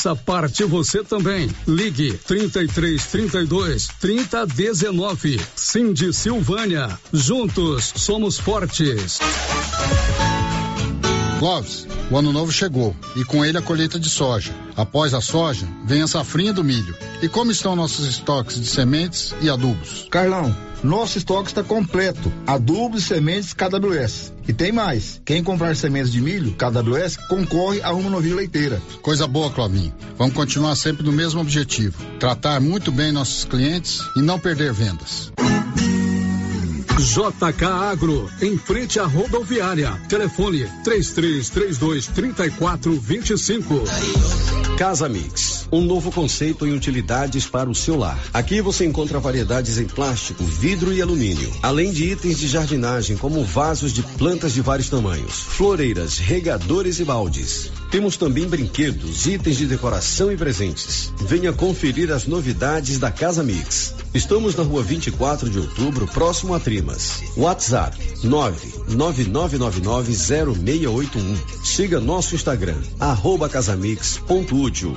Faça parte você também. Ligue 33 32 30 19. Cindy Silvânia. Juntos somos fortes. Clóvis, o ano novo chegou e com ele a colheita de soja. Após a soja, vem a safrinha do milho. E como estão nossos estoques de sementes e adubos? Carlão, nosso estoque está completo. Adubos e sementes KWS. E tem mais. Quem comprar sementes de milho KWS concorre a uma novilha leiteira. Coisa boa, Clovinho. Vamos continuar sempre no mesmo objetivo: tratar muito bem nossos clientes e não perder vendas. JK Agro, em frente à rodoviária. Telefone 3332 3425. Casa Mix, um novo conceito em utilidades para o seu lar. Aqui você encontra variedades em plástico, vidro e alumínio, além de itens de jardinagem como vasos de plantas de vários tamanhos, floreiras, regadores e baldes. Temos também brinquedos, itens de decoração e presentes. Venha conferir as novidades da Casa Mix. Estamos na rua 24 de outubro, próximo a Trimas. WhatsApp 999990681. Siga nosso Instagram, arroba casamix.útil.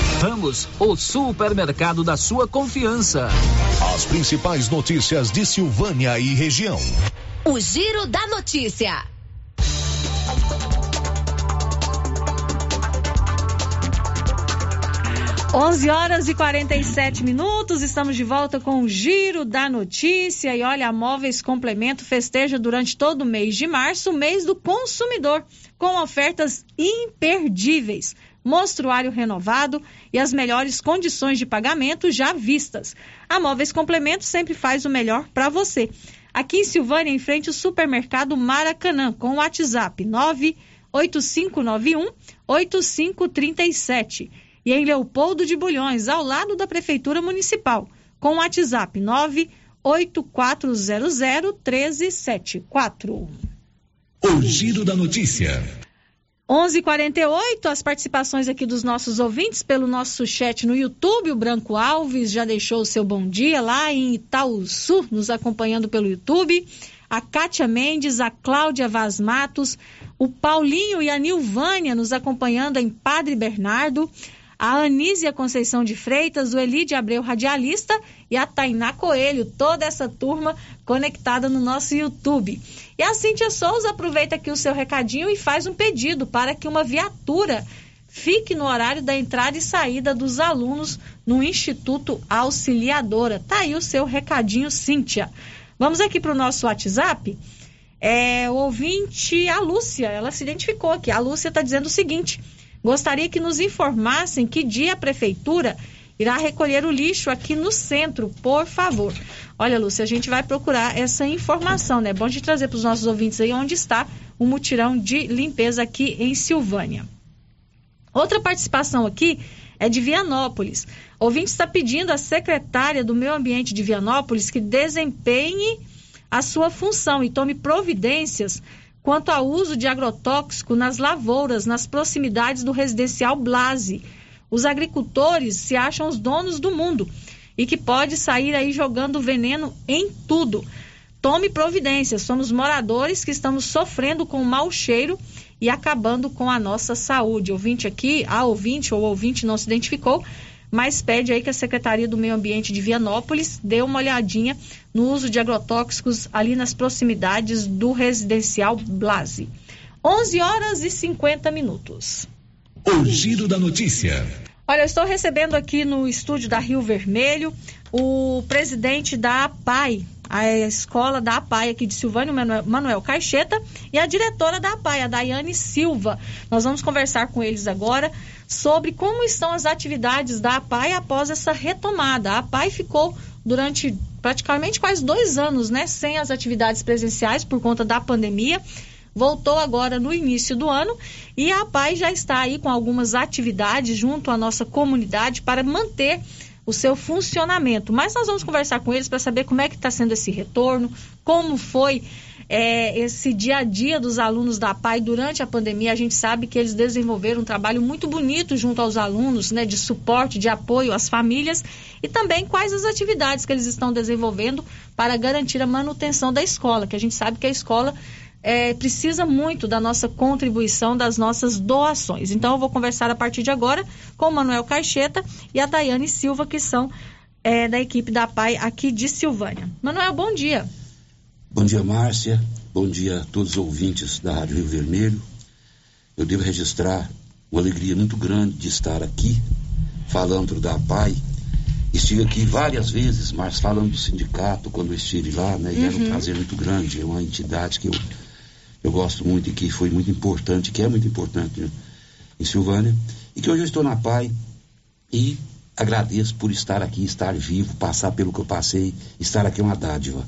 Ramos, o supermercado da sua confiança. As principais notícias de Silvânia e região. O Giro da Notícia. Onze horas e 47 minutos, estamos de volta com o Giro da Notícia. E olha, a Móveis Complemento festeja durante todo o mês de março, o mês do consumidor, com ofertas imperdíveis mostruário renovado e as melhores condições de pagamento já vistas. A Móveis Complemento sempre faz o melhor para você. Aqui em Silvânia, em frente ao supermercado Maracanã, com o WhatsApp 98591 8537. E em Leopoldo de Bulhões, ao lado da Prefeitura Municipal, com o WhatsApp 98400 1374. O Giro da Notícia. 11:48 as participações aqui dos nossos ouvintes pelo nosso chat no YouTube. O Branco Alves já deixou o seu bom dia lá em Itaúsu, nos acompanhando pelo YouTube. A Kátia Mendes, a Cláudia Vaz Matos, o Paulinho e a Nilvânia nos acompanhando em Padre Bernardo a Anísia Conceição de Freitas, o Elide Abreu Radialista e a Tainá Coelho, toda essa turma conectada no nosso YouTube. E a Cíntia Souza aproveita aqui o seu recadinho e faz um pedido para que uma viatura fique no horário da entrada e saída dos alunos no Instituto Auxiliadora. Tá aí o seu recadinho, Cíntia. Vamos aqui para o nosso WhatsApp. É, o ouvinte, a Lúcia, ela se identificou aqui. A Lúcia está dizendo o seguinte: gostaria que nos informassem que dia a prefeitura irá recolher o lixo aqui no centro, por favor. Olha, Lúcia, a gente vai procurar essa informação, né? Bom de trazer para os nossos ouvintes aí onde está o mutirão de limpeza aqui em Silvânia. Outra participação aqui é de Vianópolis. O ouvinte está pedindo à secretária do Meio Ambiente de Vianópolis que desempenhe a sua função e tome providências quanto ao uso de agrotóxico nas lavouras, nas proximidades do residencial Blase. Os agricultores se acham os donos do mundo e que pode sair aí jogando veneno em tudo. Tome providências, somos moradores que estamos sofrendo com o mau cheiro e acabando com a nossa saúde. Ouvinte aqui, a ouvinte ou ouvinte não se identificou, mas pede aí que a Secretaria do Meio Ambiente de Vianópolis dê uma olhadinha no uso de agrotóxicos ali nas proximidades do residencial Blase. 11 horas e 50 minutos. O giro da notícia. Olha, eu estou recebendo aqui no estúdio da Rio Vermelho o presidente da APAI, a escola da APAI aqui de Silvânio Manuel Caixeta e a diretora da APAI, a Daiane Silva. Nós vamos conversar com eles agora sobre como estão as atividades da APAI após essa retomada. A APAI ficou durante praticamente quase dois anos, né, sem as atividades presenciais por conta da pandemia voltou agora no início do ano e a PAI já está aí com algumas atividades junto à nossa comunidade para manter o seu funcionamento. Mas nós vamos conversar com eles para saber como é que está sendo esse retorno, como foi é, esse dia a dia dos alunos da PAI durante a pandemia. A gente sabe que eles desenvolveram um trabalho muito bonito junto aos alunos, né, de suporte, de apoio às famílias e também quais as atividades que eles estão desenvolvendo para garantir a manutenção da escola, que a gente sabe que a escola é, precisa muito da nossa contribuição, das nossas doações. Então, eu vou conversar a partir de agora com o Manuel Caixeta e a Daiane Silva, que são é, da equipe da PAI aqui de Silvânia. Manuel, bom dia. Bom dia, Márcia. Bom dia a todos os ouvintes da Rádio Rio Vermelho. Eu devo registrar uma alegria muito grande de estar aqui falando da PAI. Estive aqui várias vezes, mas falando do sindicato quando eu estive lá, né? E uhum. era um uhum. prazer muito grande. É uma entidade que eu eu gosto muito e que foi muito importante, que é muito importante né, em Silvânia, e que hoje eu estou na PAI e agradeço por estar aqui, estar vivo, passar pelo que eu passei, estar aqui é uma dádiva.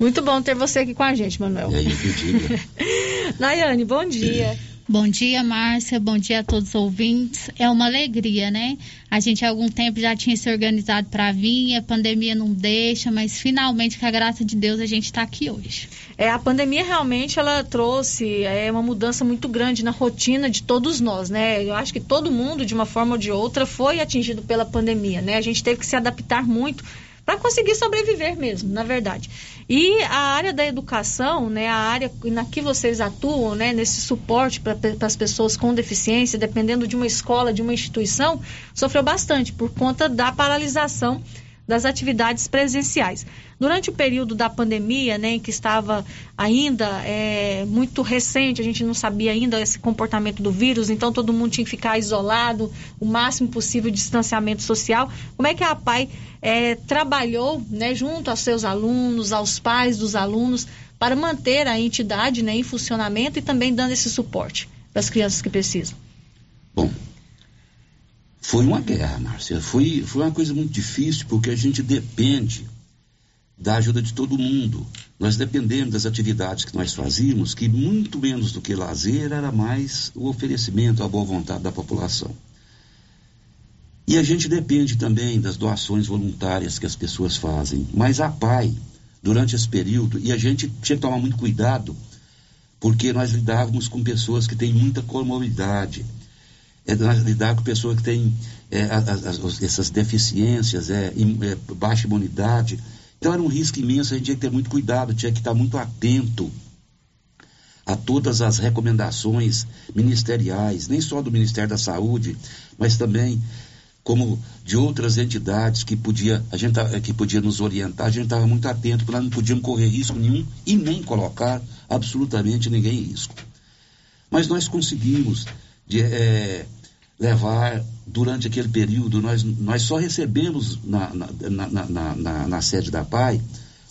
Muito bom ter você aqui com a gente, Manuel. É aí, que diga. Nayane, bom dia. Bom dia, Márcia. Bom dia a todos os ouvintes. É uma alegria, né? A gente há algum tempo já tinha se organizado para vir, a pandemia não deixa, mas finalmente, com a graça de Deus, a gente está aqui hoje. É, a pandemia realmente ela trouxe é, uma mudança muito grande na rotina de todos nós, né? Eu acho que todo mundo, de uma forma ou de outra, foi atingido pela pandemia, né? A gente teve que se adaptar muito para conseguir sobreviver mesmo, na verdade. E a área da educação, né, a área na que vocês atuam, né, nesse suporte para as pessoas com deficiência, dependendo de uma escola, de uma instituição, sofreu bastante por conta da paralisação das atividades presenciais. Durante o período da pandemia, né, que estava ainda é, muito recente, a gente não sabia ainda esse comportamento do vírus, então todo mundo tinha que ficar isolado, o máximo possível de distanciamento social. Como é que a PAI é, trabalhou né, junto aos seus alunos, aos pais dos alunos, para manter a entidade né, em funcionamento e também dando esse suporte para as crianças que precisam? Bom, foi uma guerra, Márcia. Foi, foi uma coisa muito difícil porque a gente depende da ajuda de todo mundo. Nós dependemos das atividades que nós fazíamos, que muito menos do que lazer era mais o oferecimento à boa vontade da população. E a gente depende também das doações voluntárias que as pessoas fazem. Mas a PAI, durante esse período, e a gente tinha que tomar muito cuidado, porque nós lidávamos com pessoas que têm muita comorbidade. É, lidávamos com pessoas que têm é, as, as, essas deficiências, é, é, baixa imunidade. Então era um risco imenso, a gente tinha que ter muito cuidado, tinha que estar muito atento a todas as recomendações ministeriais, nem só do Ministério da Saúde, mas também como de outras entidades que podia, a gente, que podia nos orientar, a gente estava muito atento, porque nós não podíamos correr risco nenhum e nem colocar absolutamente ninguém em risco. Mas nós conseguimos de, é, levar, durante aquele período, nós, nós só recebemos na, na, na, na, na sede da PAI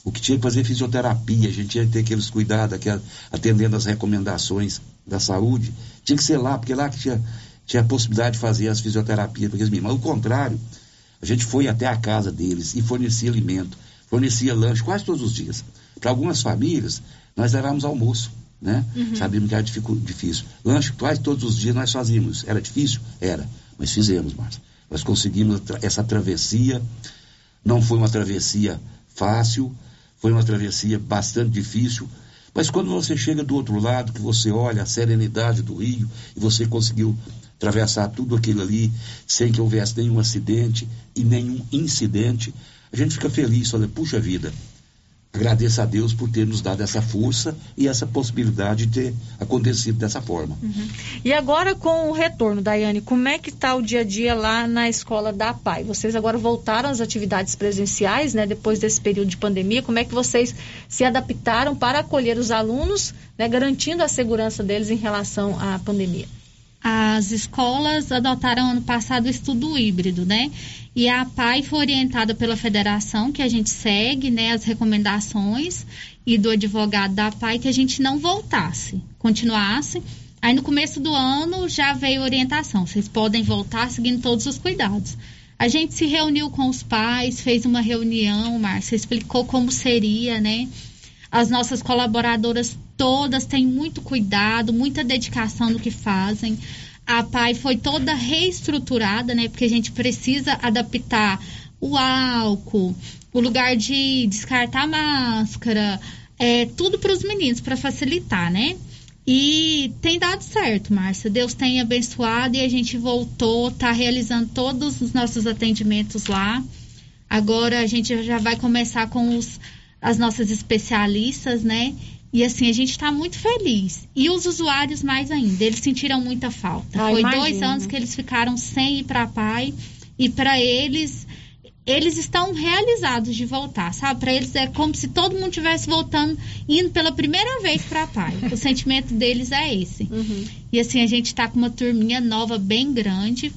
o que tinha que fazer fisioterapia, a gente tinha que ter aqueles cuidados, aquela, atendendo as recomendações da saúde. Tinha que ser lá, porque lá que tinha, tinha a possibilidade de fazer as fisioterapias para aqueles meninos. Mas o contrário, a gente foi até a casa deles e fornecia alimento, fornecia lanche quase todos os dias. Para algumas famílias, nós levávamos almoço, né? Uhum. Sabíamos que era difícil. Lanche quase todos os dias nós fazíamos. Era difícil? Era. Mas fizemos, Márcia. Nós conseguimos essa travessia. Não foi uma travessia fácil, foi uma travessia bastante difícil. Mas quando você chega do outro lado, que você olha a serenidade do rio e você conseguiu atravessar tudo aquilo ali sem que houvesse nenhum acidente e nenhum incidente, a gente fica feliz, olha, puxa vida, agradeço a Deus por ter nos dado essa força e essa possibilidade de ter acontecido dessa forma. Uhum. E agora com o retorno, Daiane, como é que está o dia a dia lá na escola da PAI? Vocês agora voltaram às atividades presenciais, né, depois desse período de pandemia, como é que vocês se adaptaram para acolher os alunos, né, garantindo a segurança deles em relação à pandemia? As escolas adotaram ano passado o estudo híbrido, né? E a PAI foi orientada pela federação, que a gente segue, né, as recomendações, e do advogado da PAI que a gente não voltasse, continuasse. Aí no começo do ano já veio orientação, vocês podem voltar seguindo todos os cuidados. A gente se reuniu com os pais, fez uma reunião, Márcia, explicou como seria, né? As nossas colaboradoras todas têm muito cuidado, muita dedicação no que fazem a PAI foi toda reestruturada, né? Porque a gente precisa adaptar o álcool, o lugar de descartar máscara, é, tudo para os meninos, para facilitar, né? E tem dado certo, Márcia. Deus tem abençoado e a gente voltou, tá realizando todos os nossos atendimentos lá. Agora a gente já vai começar com os, as nossas especialistas, né? E assim, a gente está muito feliz. E os usuários mais ainda, eles sentiram muita falta. Ah, Foi imagino. dois anos que eles ficaram sem ir para a PAI. E para eles, eles estão realizados de voltar, sabe? Para eles é como se todo mundo estivesse voltando, indo pela primeira vez para a PAI. o sentimento deles é esse. Uhum. E assim, a gente está com uma turminha nova bem grande.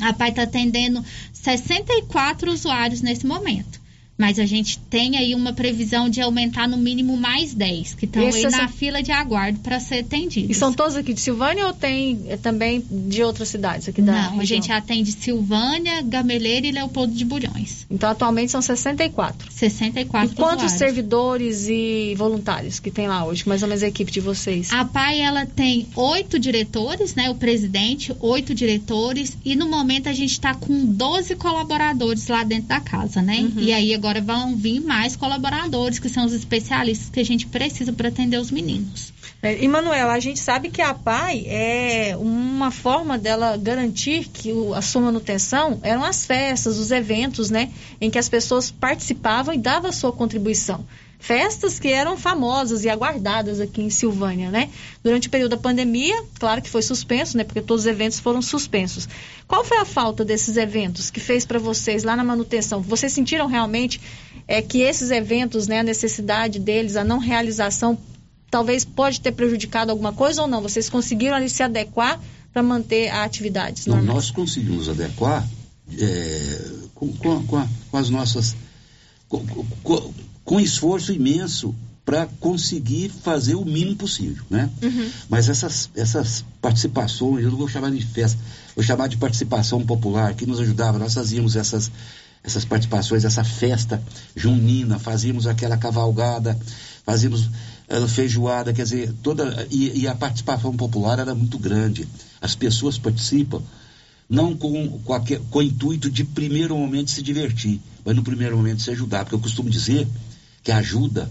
A PAI está atendendo 64 usuários nesse momento mas a gente tem aí uma previsão de aumentar no mínimo mais 10, que estão aí na fila de aguardo para ser atendidos. E são todos aqui de Silvânia ou tem é, também de outras cidades aqui da Não, região? a gente atende Silvânia, Gameleira e Leopoldo de Bulhões. Então, atualmente são 64. 64 E quantos servidores e voluntários que tem lá hoje? Mais ou menos a equipe de vocês? A PAI, ela tem oito diretores, né? O presidente, oito diretores. E no momento a gente está com 12 colaboradores lá dentro da casa, né? Uhum. E aí agora vão vir mais colaboradores, que são os especialistas que a gente precisa para atender os meninos. É, Emanuela, a gente sabe que a PAI é uma forma dela garantir que o, a sua manutenção eram as festas, os eventos, né? Em que as pessoas participavam e davam a sua contribuição festas que eram famosas e aguardadas aqui em Silvânia, né? Durante o período da pandemia, claro que foi suspenso, né? Porque todos os eventos foram suspensos. Qual foi a falta desses eventos que fez para vocês lá na manutenção? Vocês sentiram realmente é, que esses eventos, né, a necessidade deles, a não realização, talvez pode ter prejudicado alguma coisa ou não? Vocês conseguiram ali se adequar para manter a atividade? Não, nós conseguimos adequar é, com, com, com, a, com, as nossas com esforço imenso para conseguir fazer o mínimo possível, né? Uhum. Mas essas, essas participações, eu não vou chamar de festa, vou chamar de participação popular, que nos ajudava, nós fazíamos essas, essas participações, essa festa junina, fazíamos aquela cavalgada, fazíamos uh, feijoada, quer dizer, toda, e, e, a participação popular era muito grande. As pessoas participam não com, com, aquel, com o intuito de primeiro momento se divertir, mas no primeiro momento se ajudar, porque eu costumo dizer que ajuda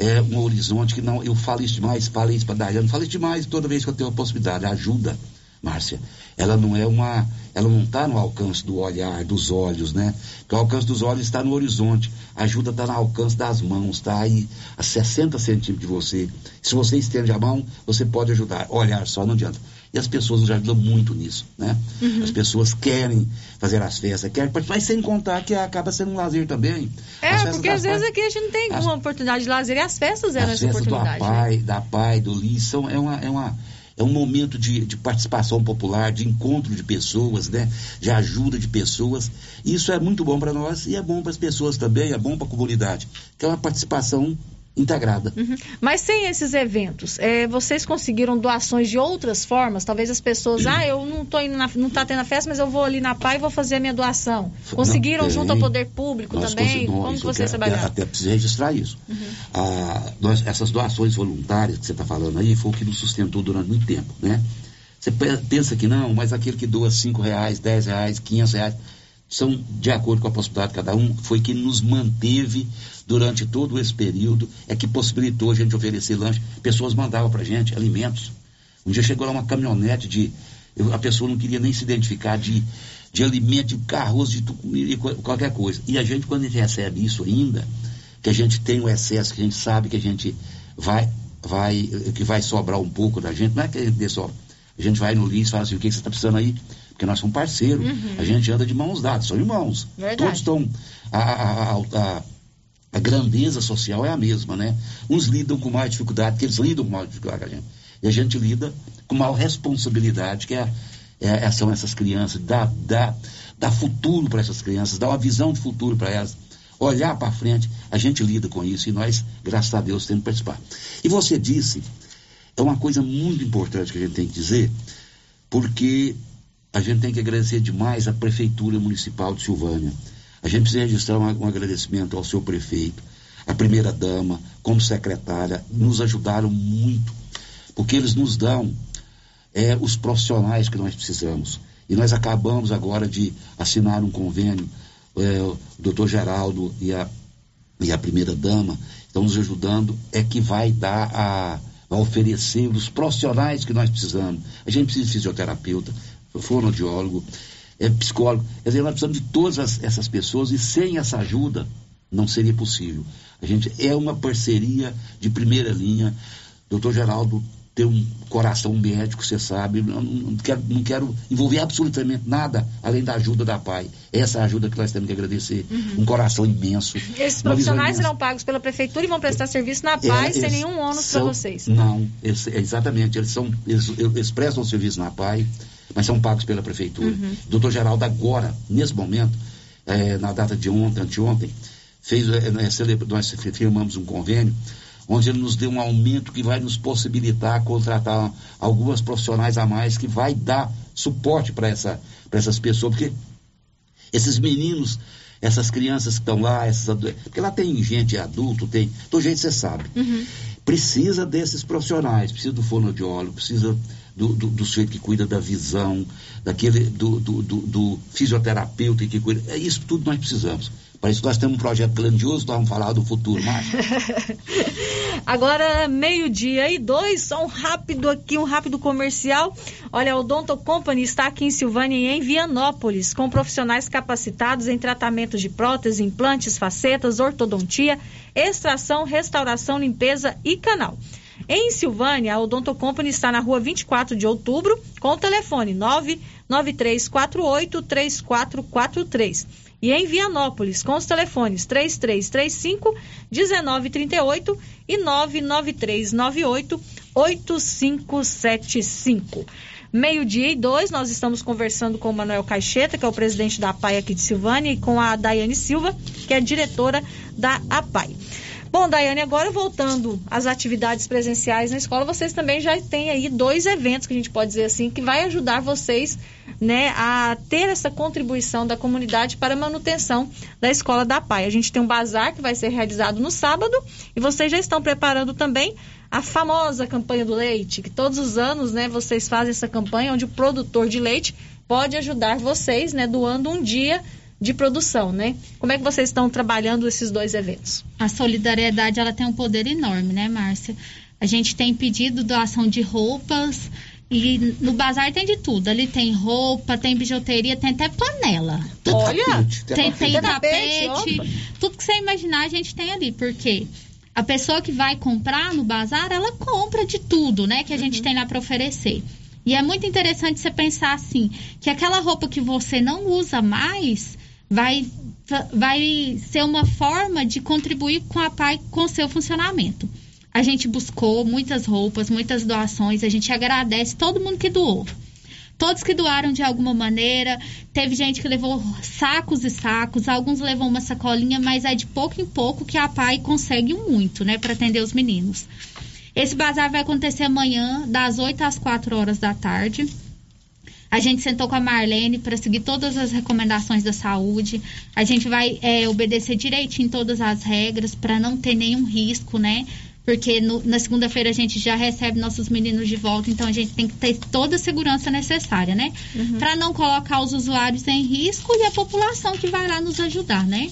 é um horizonte que não. Eu falo isso demais, falo isso para Dayane, falo isso demais toda vez que eu tenho a possibilidade. Ajuda, Márcia. Ela não é uma. Ela não está no alcance do olhar, dos olhos, né? Porque o alcance dos olhos está no horizonte. Ajuda está no alcance das mãos, está aí a 60 centímetros de você. Se você estende a mão, você pode ajudar. Olhar só não adianta. E as pessoas nos ajudam muito nisso, né? Uhum. As pessoas querem fazer as festas, querem participar, mas sem contar que acaba sendo um lazer também. É, porque às vezes aqui a gente não tem as, uma oportunidade de lazer e as festas eram as essa oportunidade. Da PAI, né? da PAI, do LI, são, é uma, é uma é um momento de, de, participação popular, de encontro de pessoas, né? De ajuda de pessoas. Isso é muito bom para nós e é bom para as pessoas também, é bom para a comunidade, que é uma participação integrada. Uhum. Mas sem esses eventos, é, vocês conseguiram doações de outras formas? Talvez as pessoas, ah, eu não tô indo na, não tá tendo a festa, mas eu vou ali na PAI e vou fazer a minha doação. Conseguiram não, junto ao poder público nós também? Como que vocês trabalharam? Até, até precisa registrar isso. Uhum. Ah, nós, essas doações voluntárias que você está falando aí foi o que nos sustentou durante muito tempo, né? Você pensa que não, mas aquele que doa cinco reais, dez reais, quinhentos reais, são de acordo com a possibilidade de cada um, foi que nos manteve durante todo esse período, é que possibilitou a gente oferecer lanche. Pessoas mandavam para a gente alimentos. Um dia chegou lá uma caminhonete de. Eu, a pessoa não queria nem se identificar de, de alimento, de carros, de de qualquer coisa. E a gente, quando a gente recebe isso ainda, que a gente tem o excesso, que a gente sabe que a gente vai, vai, que vai sobrar um pouco da gente, não é que a gente dê só. A gente vai no lixo e fala assim, o que você está precisando aí? porque nós somos parceiros, uhum. a gente anda de mãos dadas, são irmãos. Verdade. Todos estão. A, a, a, a, grandeza social é a mesma, né? Uns lidam com mais dificuldade, que eles lidam com mais dificuldade que a gente. E a gente lida com maior responsabilidade, que é, é, é são essas crianças, dar, dar, dar futuro para essas crianças, dar uma visão de futuro para elas olhar para frente, a gente lida com isso e nós, graças a Deus, temos que participar. E você disse, é uma coisa muito importante que a gente tem que dizer, porque a gente tem que agradecer demais a Prefeitura Municipal de Silvânia. A gente precisa registrar um, um agradecimento ao seu prefeito, à primeira-dama, como secretária, nos ajudaram muito, porque eles nos dão é, os profissionais que nós precisamos. E nós acabamos agora de assinar um convênio, é, o doutor Geraldo e a, e a primeira-dama estão nos ajudando, é que vai dar a, a oferecer os profissionais que nós precisamos. A gente precisa de fisioterapeuta, fonoaudiólogo, é, psicólogo. Quer dizer, nós precisamos de todas as, essas pessoas e sem essa ajuda não seria possível. A gente é uma parceria de primeira linha. Doutor Geraldo tem um coração médico, você sabe. Não, não, quero, não quero envolver absolutamente nada além da ajuda da PAI. Essa é ajuda que nós temos que agradecer. Uhum. Um coração imenso. Esses profissionais serão pagos pela prefeitura e vão prestar serviço na PAI é, sem nenhum ônus para vocês. Não, eles, exatamente. Eles, são, eles, eles prestam serviço na PAI mas são pagos pela prefeitura. Uhum. Doutor Geraldo, agora, nesse momento, é, na data de ontem, anteontem, fez, é, nós firmamos um convênio onde ele nos deu um aumento que vai nos possibilitar contratar algumas profissionais a mais, que vai dar suporte para essa, essas pessoas, porque esses meninos, essas crianças que estão lá, essas, porque lá tem gente adulto, tem, do jeito você sabe. Uhum. Precisa desses profissionais, precisa do fonoaudiólogo, precisa do, do, do sujeito que cuida da visão, daquele do, do, do, do fisioterapeuta que cuida. É isso tudo nós precisamos. Para isso nós temos um projeto grandioso, nós vamos falar do futuro mais. Agora, meio-dia e dois, só um rápido aqui, um rápido comercial. Olha, o Donto Company está aqui em Silvânia e em Vianópolis, com profissionais capacitados em tratamentos de próteses, implantes, facetas, ortodontia, extração, restauração, limpeza e canal. Em Silvânia, a Odonto Company está na rua 24 de outubro, com o telefone 993483443. E em Vianópolis, com os telefones 3335 1938 e 99398 8575. Meio-dia e dois, nós estamos conversando com o Manuel Caixeta, que é o presidente da APAI aqui de Silvânia, e com a Daiane Silva, que é diretora da APAI. Bom, Daiane, agora voltando às atividades presenciais na escola, vocês também já têm aí dois eventos que a gente pode dizer assim, que vai ajudar vocês né, a ter essa contribuição da comunidade para a manutenção da escola da PAI. A gente tem um bazar que vai ser realizado no sábado e vocês já estão preparando também a famosa campanha do leite, que todos os anos, né, vocês fazem essa campanha onde o produtor de leite pode ajudar vocês, né, doando um dia de produção, né? Como é que vocês estão trabalhando esses dois eventos? A solidariedade ela tem um poder enorme, né, Márcia? A gente tem pedido doação de roupas e no bazar tem de tudo. Ali tem roupa, tem bijuteria, tem até panela. Olha, tem, tem, tem tapete, tapete tudo que você imaginar a gente tem ali, porque a pessoa que vai comprar no bazar, ela compra de tudo, né, que a gente uhum. tem lá para oferecer. E é muito interessante você pensar assim, que aquela roupa que você não usa mais, vai, vai ser uma forma de contribuir com a PAI com seu funcionamento. A gente buscou muitas roupas, muitas doações. A gente agradece todo mundo que doou. Todos que doaram de alguma maneira. Teve gente que levou sacos e sacos, alguns levou uma sacolinha, mas é de pouco em pouco que a PAI consegue muito, né, para atender os meninos. Esse bazar vai acontecer amanhã, das 8 às 4 horas da tarde. A gente sentou com a Marlene para seguir todas as recomendações da saúde. A gente vai é, obedecer direitinho todas as regras para não ter nenhum risco, né? Porque no, na segunda-feira a gente já recebe nossos meninos de volta, então a gente tem que ter toda a segurança necessária, né? Uhum. Para não colocar os usuários em risco e a população que vai lá nos ajudar, né?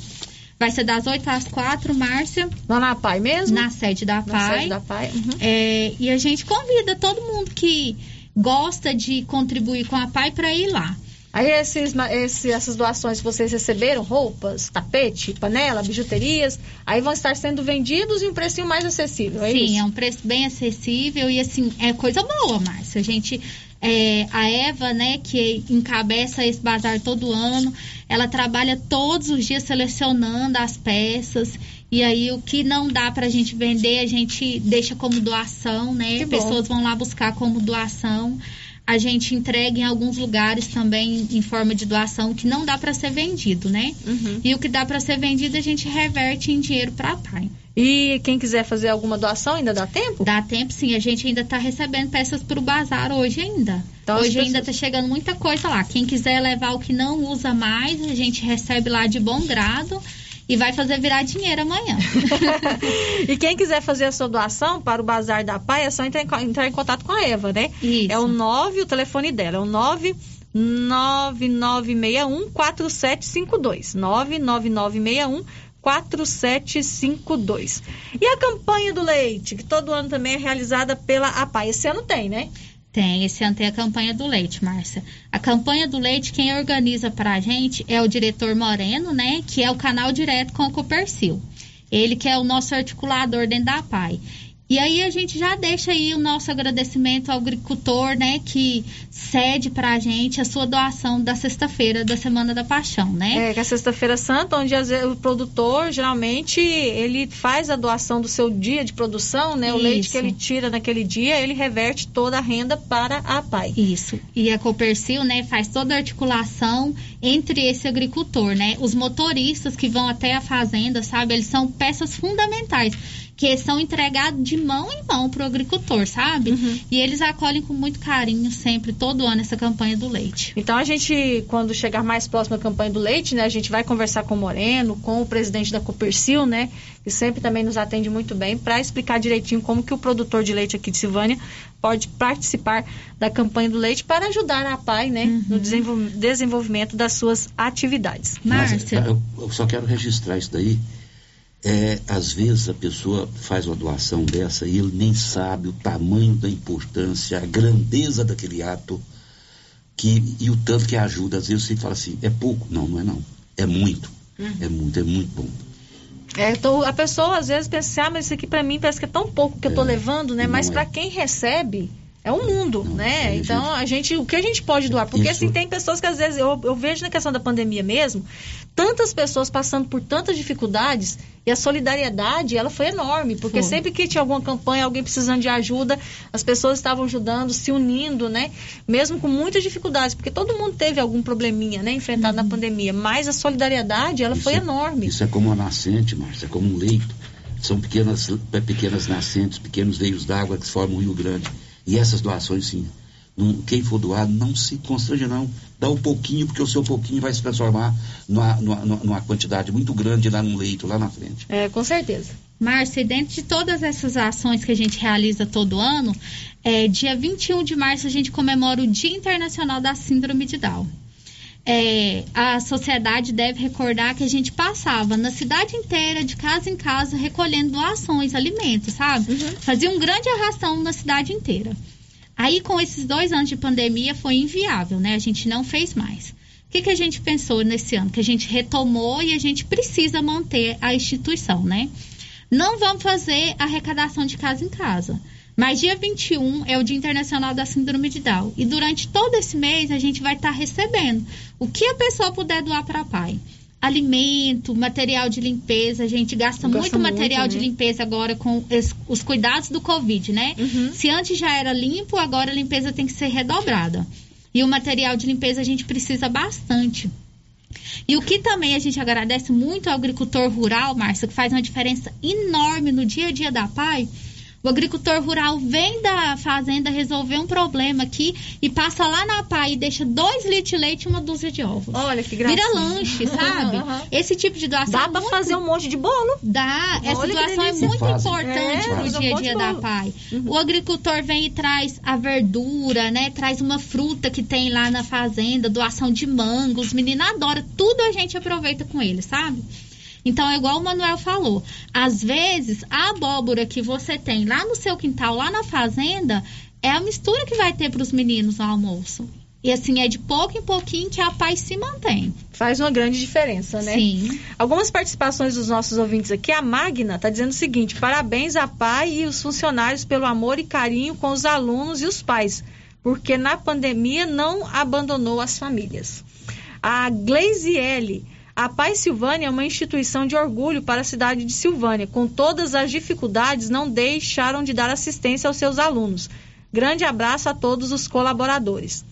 Vai ser das 8 às 4, Márcia. Lá na PAI mesmo? Na sede da PAI. Na sede da PAI. Uhum. É, e a gente convida todo mundo que gosta de contribuir com a PAI para ir lá. Aí esses, esses, essas doações que vocês receberam, roupas, tapete, panela, bijuterias, aí vão estar sendo vendidos em um precinho mais acessível, é Sim, isso? é um preço bem acessível e assim, é coisa boa, Márcia. A gente, é, a Eva, né, que encabeça esse bazar todo ano, ela trabalha todos os dias selecionando as peças e aí o que não dá para a gente vender, a gente deixa como doação, né? Pessoas vão lá buscar como doação. A gente entrega em alguns lugares também em forma de doação que não dá para ser vendido, né? Uhum. E o que dá para ser vendido a gente reverte em dinheiro para a PAI. E quem quiser fazer alguma doação ainda dá tempo? Dá tempo, sim. A gente ainda está recebendo peças para o bazar hoje ainda. Então, hoje ainda está chegando muita coisa lá. Quem quiser levar o que não usa mais, a gente recebe lá de bom grado e vai fazer virar dinheiro amanhã. e quem quiser fazer a sua doação para o Bazar da Pai, é só entrar em, entrar em contato com a Eva, né? Isso. É o 9, o telefone dela, é o 9 9961 4752. 99961 4752. E a campanha do leite, que todo ano também é realizada pela APAI. Esse ano tem, né? Tem, esse ano tem a campanha do leite, Márcia. A campanha do leite, quem organiza para a gente é o diretor Moreno, né? Que é o canal direto com o Copercil. Ele que é o nosso articulador dentro da PAI. E aí a gente já deixa aí o nosso agradecimento ao agricultor, né, que cede para a gente a sua doação da sexta-feira da Semana da Paixão, né? É, que é a sexta-feira santa, onde o produtor geralmente ele faz a doação do seu dia de produção, né? O Isso. leite que ele tira naquele dia, ele reverte toda a renda para a PAI. Isso. E a Copercil, né, faz toda a articulação entre esse agricultor, né? Os motoristas que vão até a fazenda, sabe? Eles são peças fundamentais que são entregados de mão em mão para o agricultor, sabe? Uhum. E eles acolhem com muito carinho sempre, todo ano, essa campanha do leite. Então a gente, quando chegar mais próximo à campanha do leite, né, a gente vai conversar com o Moreno, com o presidente da Copercil, né, que sempre também nos atende muito bem, para explicar direitinho como que o produtor de leite aqui de Silvânia pode participar da campanha do leite para ajudar a PAI, né, uhum. no desenvolvimento das suas atividades. Márcia. Eu, eu só quero registrar isso daí é, às vezes a pessoa faz uma doação dessa e ele nem sabe o tamanho da importância, a grandeza daquele ato que, e o tanto que ajuda. Às vezes você fala assim, é pouco. Não, não é não. É muito. Uhum. É muito, é muito bom. É, então, a pessoa às vezes pensa, assim, ah, mas isso aqui para mim parece que é tão pouco que é, eu tô levando, né? Mas para é. quem recebe, é um mundo, né? Então, a gente, o que a gente pode doar? Porque, Isso. assim, tem pessoas que às vezes, eu, eu vejo na questão da pandemia mesmo, tantas pessoas passando por tantas dificuldades e a solidariedade, ela foi enorme, porque foi. sempre que tinha alguma campanha, alguém precisando de ajuda, as pessoas estavam ajudando, se unindo, né? Mesmo com muitas dificuldades, porque todo mundo teve algum probleminha, né? Enfrentado uhum. na pandemia, mas a solidariedade, ela isso foi é, enorme. Isso é como uma nascente, Márcia, é como um leito. São pequenas, pequenas nascentes, pequenos veios d'água que formam o Rio Grande. E essas doações, sim, não, quem for doar, não se constrange, não. Dá um pouquinho, porque o seu pouquinho vai se transformar numa, numa, numa quantidade muito grande lá no leito, lá na frente. É, com certeza. Márcia, dentro de todas essas ações que a gente realiza todo ano, é, dia 21 de março a gente comemora o Dia Internacional da Síndrome de Down. É, a sociedade deve recordar que a gente passava na cidade inteira, de casa em casa, recolhendo doações, alimentos, sabe? Uhum. Fazia um grande arrastão na cidade inteira. Aí, com esses dois anos de pandemia, foi inviável, né? A gente não fez mais. O que, que a gente pensou nesse ano? Que a gente retomou e a gente precisa manter a instituição, né? Não vamos fazer arrecadação de casa em casa. Mas dia 21 é o Dia Internacional da Síndrome de Down. E durante todo esse mês a gente vai estar tá recebendo o que a pessoa puder doar para a PAI. alimento, material de limpeza. A gente gasta, Gasta muito material muito, de né? limpeza agora com os cuidados do Covid, né? Uhum. Se antes já era limpo, agora a limpeza tem que ser redobrada. E o material de limpeza a gente precisa bastante. E o que também a gente agradece muito ao agricultor rural, Márcia, que faz uma diferença enorme no dia a dia da PAI. O agricultor rural vem da fazenda resolver um problema aqui e passa lá na PAI e deixa dois litros de leite e uma dúzia de ovos. Olha que gracinha. Vira lanche, sabe? Aham. Esse tipo de doação. Dá é pra muito- fazer um monte de bolo. Dá. Essa Olha doação é muito importante É, um dia a dia da. PAI. O agricultor vem e traz a verdura, né? Traz uma fruta que tem lá na fazenda, doação de mango. Os meninos adoram. Tudo a gente aproveita com eles, sabe? Então, é igual o Manuel falou. Às vezes, a abóbora que você tem lá no seu quintal, lá na fazenda, é a mistura que vai ter para os meninos no almoço. E assim, é de pouco em pouquinho que a paz se mantém. Faz uma grande diferença, né? Sim. Algumas participações dos nossos ouvintes aqui. A Magna está dizendo o seguinte: parabéns à PAI e os funcionários pelo amor e carinho com os alunos e os pais, porque na pandemia não abandonou as famílias. A Gleisiele. A Pai Silvânia é uma instituição de orgulho para a cidade de Silvânia. Com todas as dificuldades, não deixaram de dar assistência aos seus alunos. Grande abraço a todos os colaboradores.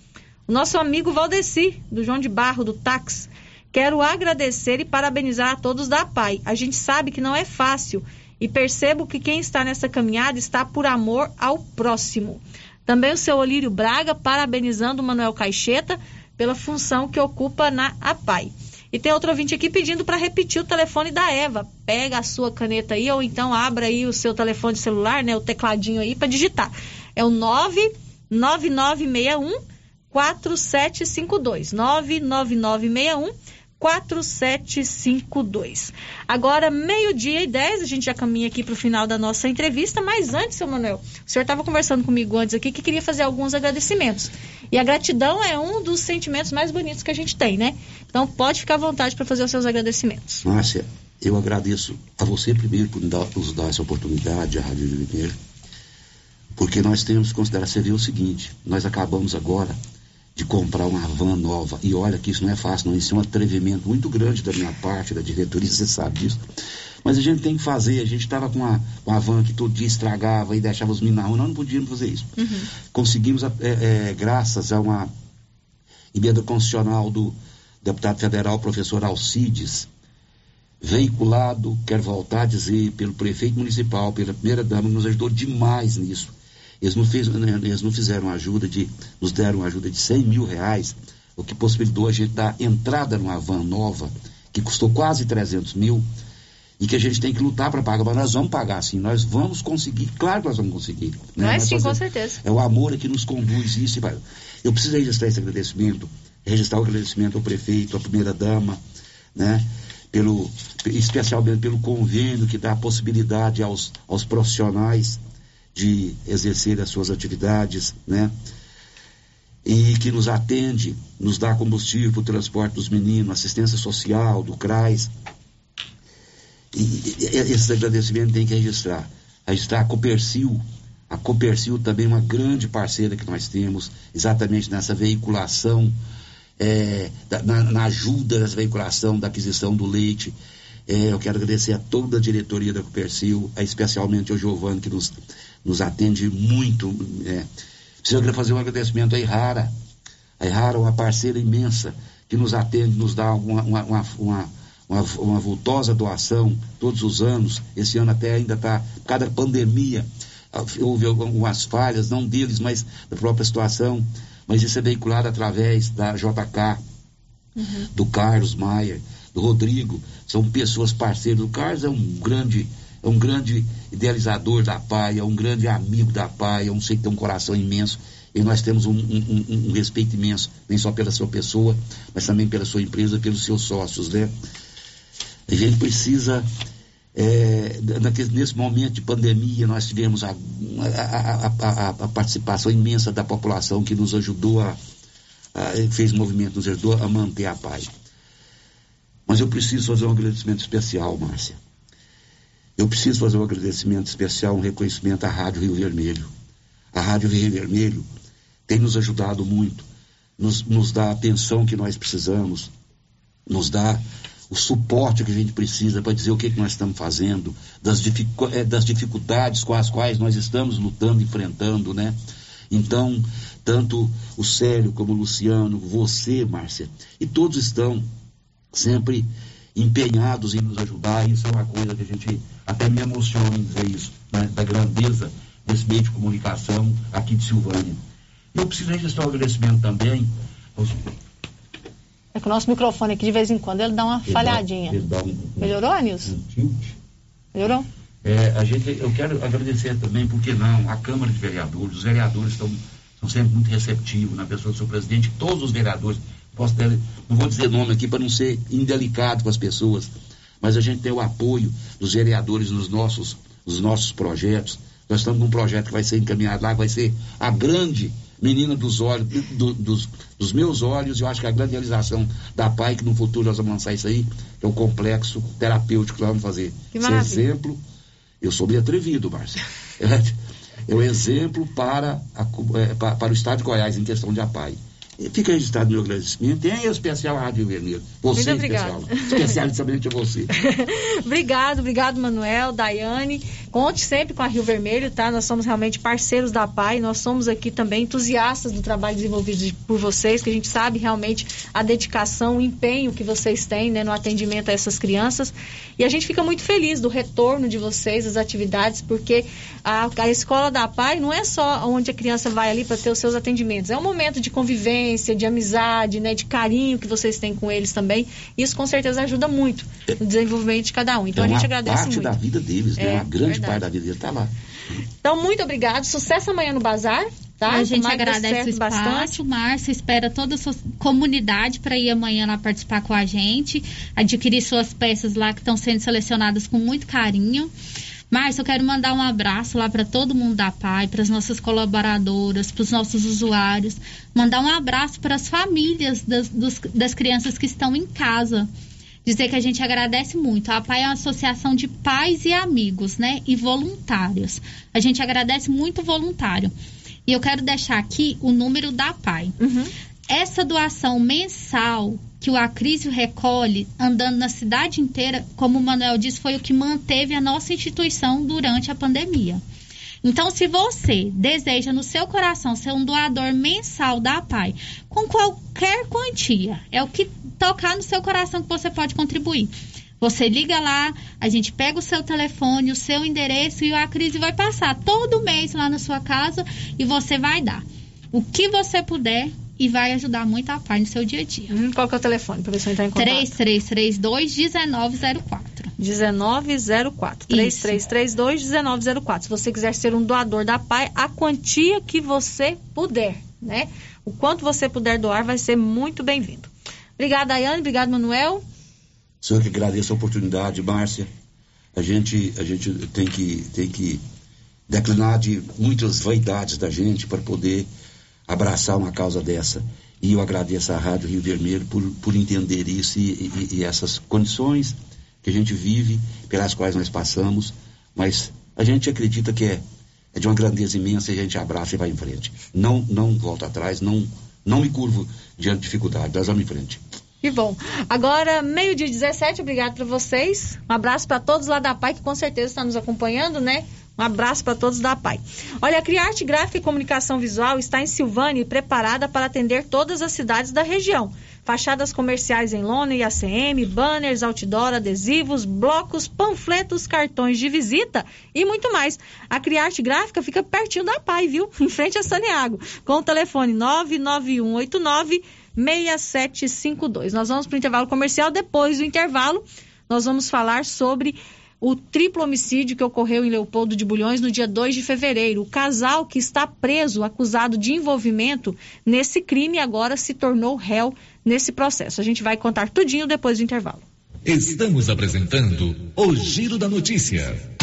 O nosso amigo Valdeci, do João de Barro, do Táxi. Quero agradecer e parabenizar a todos da PAI. A gente sabe que não é fácil e percebo que quem está nessa caminhada está por amor ao próximo. Também o seu Olírio Braga, parabenizando o Manuel Caixeta pela função que ocupa na APAI. E tem outro ouvinte aqui pedindo para repetir o telefone da Eva. Pega a sua caneta aí ou então abra aí o seu telefone celular, né, o tecladinho aí para digitar. É o 99961 4752. 99961 4752. Agora, meio-dia e 10, a gente já caminha aqui para o final da nossa entrevista, mas antes, seu Manuel, o senhor estava conversando comigo antes aqui que queria fazer alguns agradecimentos. E a gratidão é um dos sentimentos mais bonitos que a gente tem, né? Então, pode ficar à vontade para fazer os seus agradecimentos. Márcia, eu agradeço a você primeiro por nos dar essa oportunidade, a Rádio Vermelho, porque nós temos que considerar, você o seguinte, nós acabamos agora de comprar uma van nova, e olha que isso não é fácil, não, isso é um atrevimento muito grande da minha parte, da diretoria, você sabe disso, mas a gente tem que fazer, a gente estava com uma, uma van que todo dia estragava e deixava os meninos na rua, nós não podíamos fazer isso. Conseguimos, é, é, graças a uma emenda constitucional do deputado federal, professor Alcides, veiculado, quero voltar a dizer, pelo prefeito municipal, pela primeira dama, nos ajudou demais nisso. Eles não, fez, né, eles não fizeram ajuda de, nos deram ajuda de 100 mil reais, o que possibilitou a gente dar entrada numa van nova, que custou quase 300 mil, e que a gente tem que lutar para pagar, mas nós vamos pagar sim, nós vamos conseguir, claro que nós vamos conseguir. né? Mas Nós sim, com certeza. é o amor é que nos conduz isso. Eu preciso registrar esse agradecimento, registrar o agradecimento ao prefeito, à primeira dama, né? Pelo, especialmente pelo convênio que dá a possibilidade aos, aos profissionais de exercer as suas atividades, né? E que nos atende, nos dá combustível para o transporte dos meninos, assistência social, do CRAS. E, e- e- esses agradecimentos tem que registrar. Registrar a Copercil. A Copercil também é uma grande parceira que nós temos, exatamente nessa veiculação, é, na, na ajuda nessa veiculação da aquisição do leite. É, eu quero agradecer a toda a diretoria da Copercil, especialmente ao Giovanni, que nos, nos atende muito. É. Preciso fazer um agradecimento à Irara. A Irara é uma parceira imensa que nos atende, nos dá uma, uma, uma, uma, uma, uma vultosa doação todos os anos. Esse ano até ainda está, por causa da pandemia, houve algumas falhas, não deles, mas da própria situação. Mas isso é veiculado através da JK, do Carlos Maier, do Rodrigo. São pessoas parceiras. O Carlos é um grande, um grande idealizador da PAI, é um grande amigo da PAI, é um sei que tem um coração imenso. E nós temos um, um- um- um respeito imenso, nem só pela sua pessoa, mas também pela sua empresa, pelos seus sócios, né? A gente precisa, é, naquele- nesse momento de pandemia, nós tivemos a, a- a- a- participação imensa da população que nos ajudou a, a- fez movimento, nos ajudou a manter a paz. Mas eu preciso fazer um agradecimento especial, Márcia. Eu preciso fazer um agradecimento especial, um reconhecimento à Rádio Rio Vermelho. A Rádio Rio Vermelho tem nos ajudado muito, nos, nos dá a atenção que nós precisamos, nos dá o suporte que a gente precisa para dizer o que, que nós estamos fazendo, das, dificu é, das dificuldades com as quais nós estamos lutando, enfrentando, né? Então, tanto o Célio como o Luciano, você, Márcia, e todos estão sempre empenhados em nos ajudar. Isso é uma coisa que a gente até me emociona em dizer isso, né? da grandeza desse meio de comunicação aqui de Silvânia. Eu preciso registrar o agradecimento também aos é que o nosso microfone aqui de vez em quando ele dá uma ele falhadinha. Dá, ele dá um, Melhorou, Nilson? Um. Melhorou? É, a gente, eu quero agradecer também, porque não, a Câmara de Vereadores, os vereadores estão, estão sempre muito receptivos na pessoa do seu presidente, todos os vereadores, posso ter, não vou dizer nome aqui para não ser indelicado com as pessoas, mas a gente tem o apoio dos vereadores nos nossos, nos nossos projetos. Nós estamos com um projeto que vai ser encaminhado lá, vai ser a grande menina dos olhos, do, dos, dos, meus olhos, eu acho que a grande realização da PAI, que no futuro nós vamos lançar isso aí, é o complexo terapêutico que nós vamos fazer. Que Esse exemplo, eu sou meio atrevido, Márcia. É, é o exemplo para, a, é, para, para o Estado de Goiás em questão de APAI. Fica registrado meu agradecimento. Tem em especial a Rádio Vermelho. Você, Muito especial. Especialmente a você. obrigado, obrigado, Manuel, Daiane. Conte sempre com a Rio Vermelho, tá? Nós somos realmente parceiros da PAI. Nós somos aqui também entusiastas do trabalho desenvolvido por vocês, que a gente sabe realmente a dedicação, o empenho que vocês têm né, no atendimento a essas crianças. E a gente fica muito feliz do retorno de vocês às atividades, porque a, a escola da PAI não é só onde a criança vai ali para ter os seus atendimentos. É um momento de convivência de amizade, né, de carinho que vocês têm com eles também. Isso com certeza ajuda muito no desenvolvimento de cada um. Então é a gente agradece parte muito. da vida deles, né? É, uma grande verdade. parte da vida deles está lá. Então, muito obrigado. Sucesso amanhã no bazar. Tá? A gente agradece o espaço. Bastante. Márcio espera toda a sua comunidade para ir amanhã lá participar com a gente, adquirir suas peças lá que estão sendo selecionadas com muito carinho. Márcio, eu quero mandar um abraço lá para todo mundo da PAI, para as nossas colaboradoras, para os nossos usuários. Mandar um abraço para as famílias das, dos, das crianças que estão em casa. Dizer que a gente agradece muito. A PAI é uma associação de pais e amigos, né? E voluntários. A gente agradece muito voluntário. E eu quero deixar aqui o número da PAI. Uhum. Essa doação mensal que o Acrísio recolhe, andando na cidade inteira, como o Manuel disse, foi o que manteve a nossa instituição durante a pandemia. Então, se você deseja no seu coração ser um doador mensal da PAI, com qualquer quantia, é o que tocar no seu coração que você pode contribuir. Você liga lá, a gente pega o seu telefone, o seu endereço e a crise vai passar todo mês lá na sua casa e você vai dar. O que você puder, e vai ajudar muito a PAI no seu dia a dia. Hum, qual que é o telefone para você entrar em contato? 3332-1904. 1904. 3332-1904. Se você quiser ser um doador da PAI, a quantia que você puder, né? O quanto você puder doar vai ser muito bem-vindo. Obrigada, Ayane. Obrigado, Manuel. Sou eu que agradeço a oportunidade, Márcia. A gente, a gente tem, que, tem que declinar de muitas vaidades da gente para poder abraçar uma causa dessa. E eu agradeço à Rádio Rio Vermelho por, por entender isso e, e, e essas condições que a gente vive, pelas quais nós passamos, mas a gente acredita que é, é de uma grandeza imensa e a gente abraça e vai em frente. Não, não volta atrás, não, não me curvo diante de dificuldade, nós vamos em frente. Que bom. Agora, meio-dia 17, obrigado para vocês. Um abraço para todos lá da PAI que com certeza estão nos acompanhando, né? Um abraço para todos da PAI. Olha, a Criarte Gráfica e Comunicação Visual está em Silvânia e preparada para atender todas as cidades da região. Fachadas comerciais em lona e ACM, banners, outdoor, adesivos, blocos, panfletos, cartões de visita e muito mais. A Criarte Gráfica fica pertinho da PAI, viu? Em frente a Saniago, com o telefone 99189 6752. Nós vamos para o intervalo comercial. Depois do intervalo, nós vamos falar sobre o triplo homicídio que ocorreu em Leopoldo de Bulhões no dia 2 de fevereiro. O casal que está preso, acusado de envolvimento nesse crime, agora se tornou réu nesse processo. A gente vai contar tudinho depois do intervalo. Estamos apresentando o Giro da Notícia.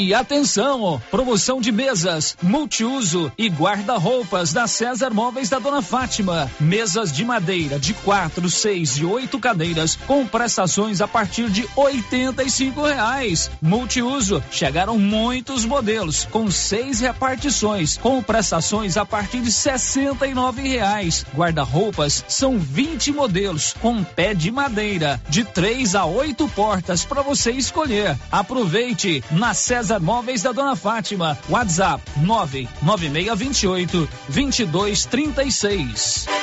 E atenção, promoção de mesas, multiuso e guarda-roupas da César Móveis da Dona Fátima. Mesas de madeira de quatro, seis e oito cadeiras com prestações a partir de oitenta e cinco reais. Multiuso, chegaram muitos modelos com seis repartições com prestações a partir de sessenta e nove reais. Guarda-roupas são 20 modelos com pé de madeira de três a oito portas para você escolher. Aproveite na César César Móveis da Dona Fátima. WhatsApp 99628 2236.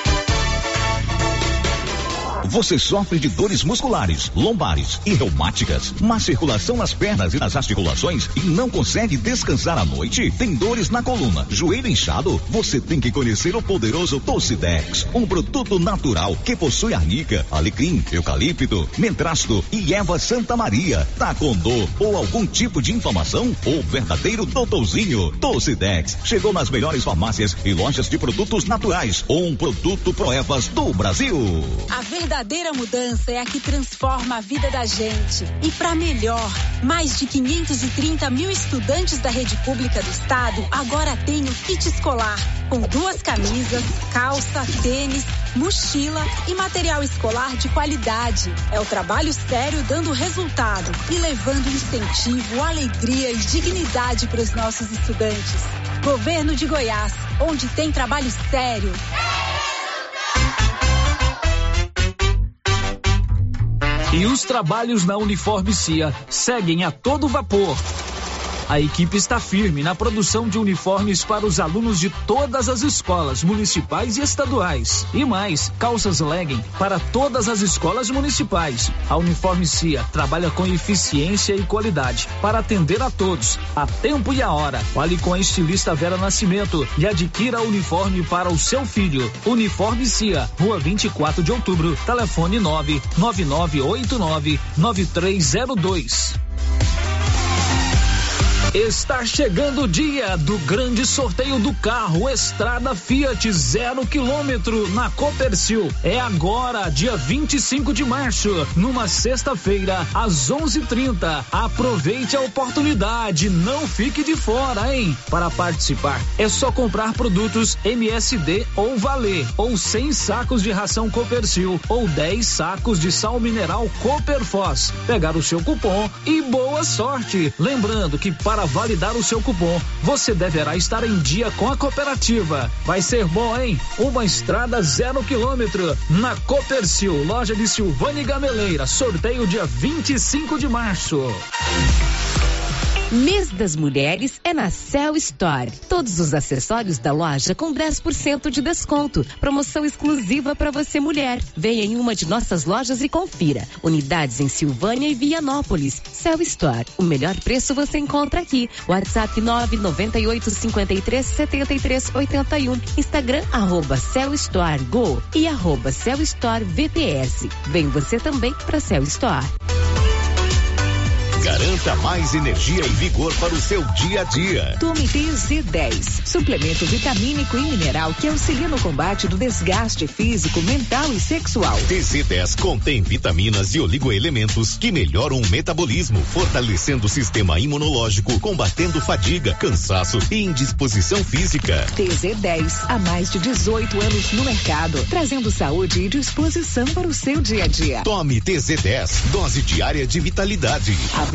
Você sofre de dores musculares, lombares e reumáticas, má circulação nas pernas e nas articulações e não consegue descansar à noite? Tem dores na coluna, joelho inchado? Você tem que conhecer o poderoso Tocidex, um produto natural que possui arnica, alecrim, eucalipto, mentrasto e erva Santa Maria. Tá com dor ou algum tipo de inflamação? O verdadeiro doutorzinho Tocidex chegou nas melhores farmácias e lojas de produtos naturais. Um produto Proevas do Brasil. A verdadeira mudança é a que transforma a vida da gente. E para melhor, mais de 530 mil estudantes da rede pública do estado agora têm o kit escolar, com duas camisas, calça, tênis, mochila e material escolar de qualidade. É o trabalho sério dando resultado e levando incentivo, alegria e dignidade para os nossos estudantes. Governo de Goiás, onde tem trabalho sério. E os trabalhos na Uniforme CIA seguem a todo vapor. A equipe está firme na produção de uniformes para os alunos de todas as escolas municipais e estaduais. E mais, calças legging para todas as escolas municipais. A Uniforme CIA trabalha com eficiência e qualidade para atender a todos, a tempo e a hora. Fale com a estilista Vera Nascimento e adquira o uniforme para o seu filho. Uniforme CIA, Rua 24 de Outubro, telefone 99989 9302. Está chegando o dia do grande sorteio do carro Estrada Fiat zero quilômetro na Copercil. É agora, dia 25 de março, numa sexta-feira, às 11:30. Aproveite a oportunidade, não fique de fora, hein? Para participar, é só comprar produtos MSD ou Valer, ou 100 sacos de ração Copercil, ou 10 sacos de sal mineral Cooperfos. Pegar o seu cupom e boa sorte. Lembrando que para validar o seu cupom, você deverá estar em dia com a cooperativa. Vai ser bom, hein? Uma estrada zero quilômetro na Copercil, loja de Silvane Gameleira. Sorteio dia 25 de março. Mês das Mulheres é na Cell Store. Todos os acessórios da loja com 10% de desconto. Promoção exclusiva para você mulher. Venha em uma de nossas lojas e confira. Unidades em Silvânia e Vianópolis. Cell Store. O melhor preço você encontra aqui. WhatsApp 998 53 73 81. Instagram arroba Cell Store Go e arroba Cell Store VPS. Vem você também para Cell Store. Garanta mais energia e vigor para o seu dia a dia. Tome TZ10, suplemento vitamínico e mineral que auxilia no combate do desgaste físico, mental e sexual. TZ10 contém vitaminas e oligoelementos que melhoram o metabolismo, fortalecendo o sistema imunológico, combatendo fadiga, cansaço e indisposição física. TZ10, há mais de 18 anos no mercado, trazendo saúde e disposição para o seu dia a dia. Tome TZ10, dose diária de vitalidade. A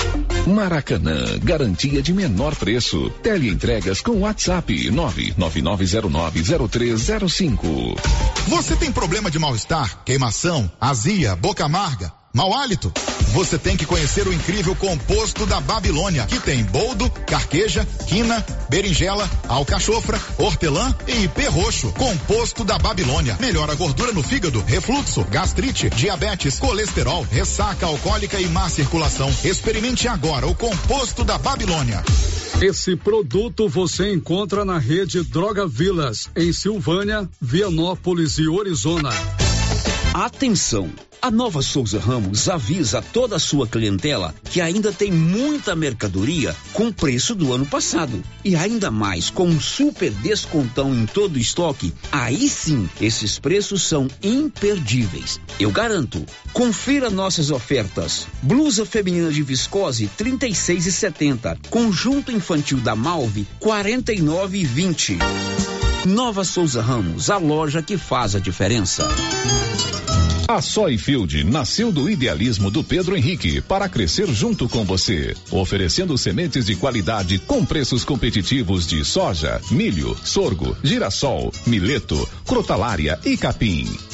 Maracanã, garantia de menor preço. Teleentregas com WhatsApp 999090305. Você tem problema de mal-estar, queimação, azia, boca amarga? Mau hálito? Você tem que conhecer o incrível composto da Babilônia, que tem boldo, carqueja, quina, berinjela, alcachofra, hortelã e ipê roxo. Composto da Babilônia. Melhora a gordura no fígado, refluxo, gastrite, diabetes, colesterol, ressaca alcoólica e má circulação. Experimente agora o composto da Babilônia. Esse produto você encontra na rede Droga Vilas, em Silvânia, Vianópolis e Orizona. Atenção! A Nova Souza Ramos avisa toda a sua clientela que ainda tem muita mercadoria com preço do ano passado. E ainda mais com um super descontão em todo o estoque. Aí sim, esses preços são imperdíveis. Eu garanto. Confira nossas ofertas. Blusa feminina de viscose 36 e 70. Conjunto infantil da Malve 49 e 20. Nova Souza Ramos, a loja que faz a diferença. A Soyfield nasceu do idealismo do Pedro Henrique para crescer junto com você, oferecendo sementes de qualidade com preços competitivos de soja, milho, sorgo, girassol, mileto, crotalária e capim.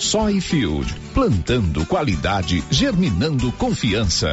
Soyfield, plantando qualidade, germinando confiança.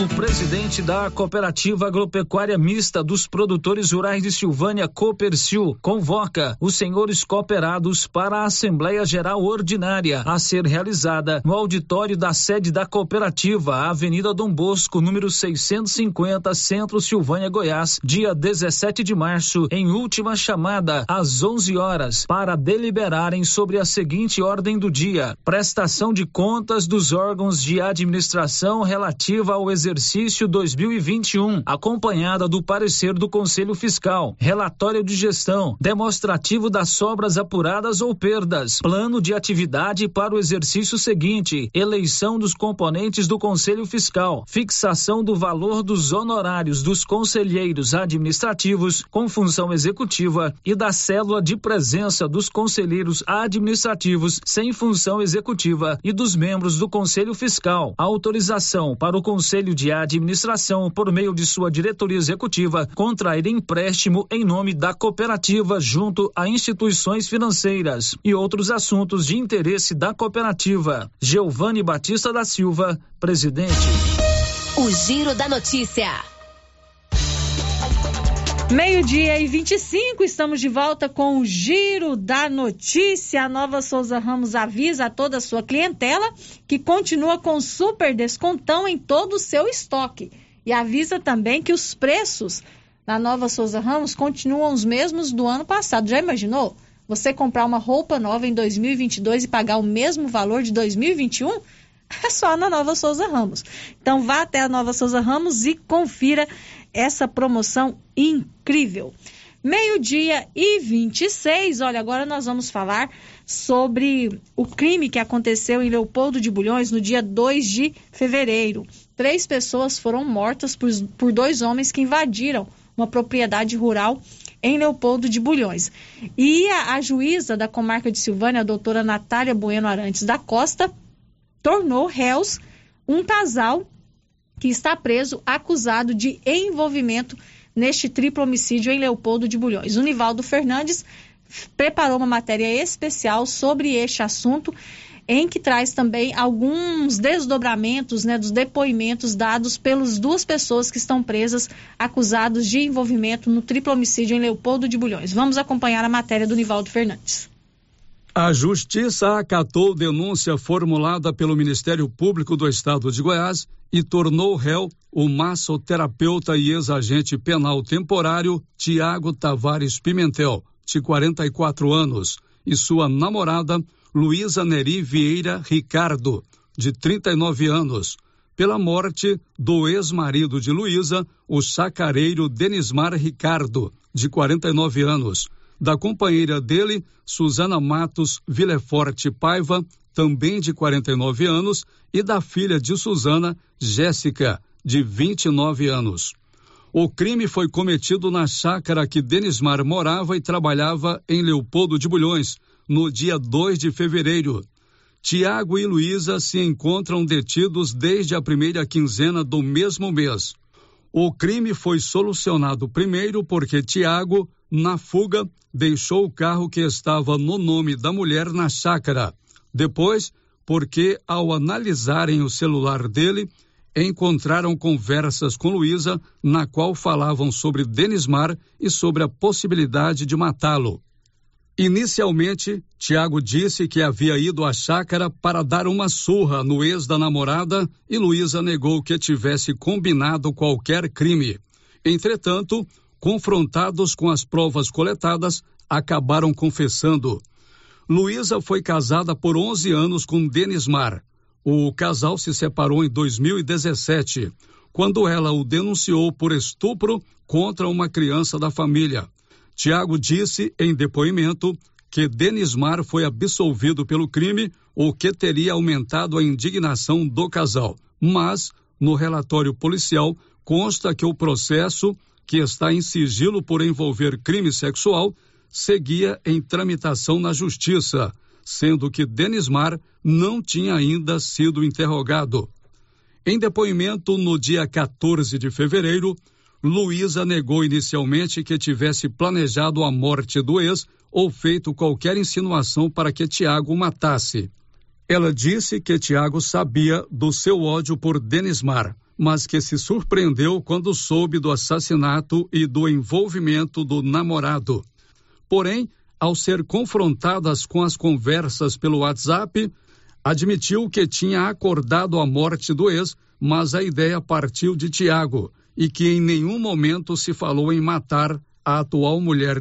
O presidente da Cooperativa Agropecuária Mista dos Produtores Rurais de Silvânia, Copercil, convoca os senhores cooperados para a Assembleia Geral Ordinária a ser realizada no auditório da sede da cooperativa, Avenida Dom Bosco, número 650, Centro Silvânia, Goiás, dia 17 de março, em última chamada, às 11 horas, para deliberarem sobre a seguinte ordem do dia dia, prestação de contas dos órgãos de administração relativa ao exercício 2021, acompanhada do parecer do Conselho Fiscal, relatório de gestão, demonstrativo das sobras apuradas ou perdas, plano de atividade para o exercício seguinte, eleição dos componentes do Conselho Fiscal, fixação do valor dos honorários dos conselheiros administrativos com função executiva e da célula de presença dos conselheiros administrativos sem função Executiva e dos membros do Conselho Fiscal. autorização para o Conselho de Administração, por meio de sua diretoria executiva, contrair empréstimo em nome da cooperativa junto a instituições financeiras e outros assuntos de interesse da cooperativa. Giovanni Batista da Silva, presidente. O Giro da Notícia. Meio-dia e 25, estamos de volta com o Giro da Notícia. A Nova Souza Ramos avisa a toda a sua clientela que continua com super descontão em todo o seu estoque. E avisa também que os preços da Nova Souza Ramos continuam os mesmos do ano passado. Já imaginou? Você comprar uma roupa nova em 2022 e pagar o mesmo valor de 2021? É só na Nova Souza Ramos. Então vá até a Nova Souza Ramos e confira essa promoção incrível. Meio-dia e 26, olha, agora nós vamos falar sobre o crime que aconteceu em Leopoldo de Bulhões no dia 2 de fevereiro. Três pessoas foram mortas por, por dois homens que invadiram uma propriedade rural em Leopoldo de Bulhões. E a, a juíza da comarca de Silvânia, a doutora Natália Bueno Arantes da Costa, tornou réus um casal que está preso acusado de envolvimento neste triplo homicídio em Leopoldo de Bulhões. O Nivaldo Fernandes preparou uma matéria especial sobre este assunto, em que traz também alguns desdobramentos né, dos depoimentos dados pelas duas pessoas que estão presas acusados de envolvimento no triplo homicídio em Leopoldo de Bulhões. Vamos acompanhar a matéria do Nivaldo Fernandes. A Justiça acatou denúncia formulada pelo Ministério Público do Estado de Goiás e tornou réu o massoterapeuta e ex-agente penal temporário Tiago Tavares Pimentel, de 44 anos, e sua namorada Luísa Neri Vieira Ricardo, de 39 anos, pela morte do ex-marido de Luísa, o sacareiro Denismar Ricardo, de 49 anos da companheira dele, Suzana Matos Villeforte Paiva, também de 49 anos, e da filha de Suzana, Jéssica, de 29 anos. O crime foi cometido na chácara que Denismar morava e trabalhava em Leopoldo de Bulhões, no dia 2 de fevereiro. Tiago e Luísa se encontram detidos desde a primeira quinzena do mesmo mês. O crime foi solucionado primeiro porque Tiago na fuga, deixou o carro que estava no nome da mulher na chácara. Depois, porque ao analisarem o celular dele, encontraram conversas com Luísa na qual falavam sobre Denismar e sobre a possibilidade de matá-lo. Inicialmente, Tiago disse que havia ido à chácara para dar uma surra no ex da namorada e Luísa negou que tivesse combinado qualquer crime. Entretanto, confrontados com as provas coletadas, acabaram confessando. Luísa foi casada por 11 anos com Denismar. O casal se separou em 2017, quando ela o denunciou por estupro contra uma criança da família. Tiago disse em depoimento que Denismar foi absolvido pelo crime, o que teria aumentado a indignação do casal. Mas, no relatório policial, consta que o processo, que está em sigilo por envolver crime sexual, seguia em tramitação na justiça, sendo que Denismar não tinha ainda sido interrogado. Em depoimento no dia 14 de fevereiro, Luísa negou inicialmente que tivesse planejado a morte do ex ou feito qualquer insinuação para que Tiago matasse. Ela disse que Tiago sabia do seu ódio por Denismar, mas que se surpreendeu quando soube do assassinato e do envolvimento do namorado. Porém, ao ser confrontadas com as conversas pelo WhatsApp, admitiu que tinha acordado a morte do ex, mas a ideia partiu de Tiago e que em nenhum momento se falou em matar a atual mulher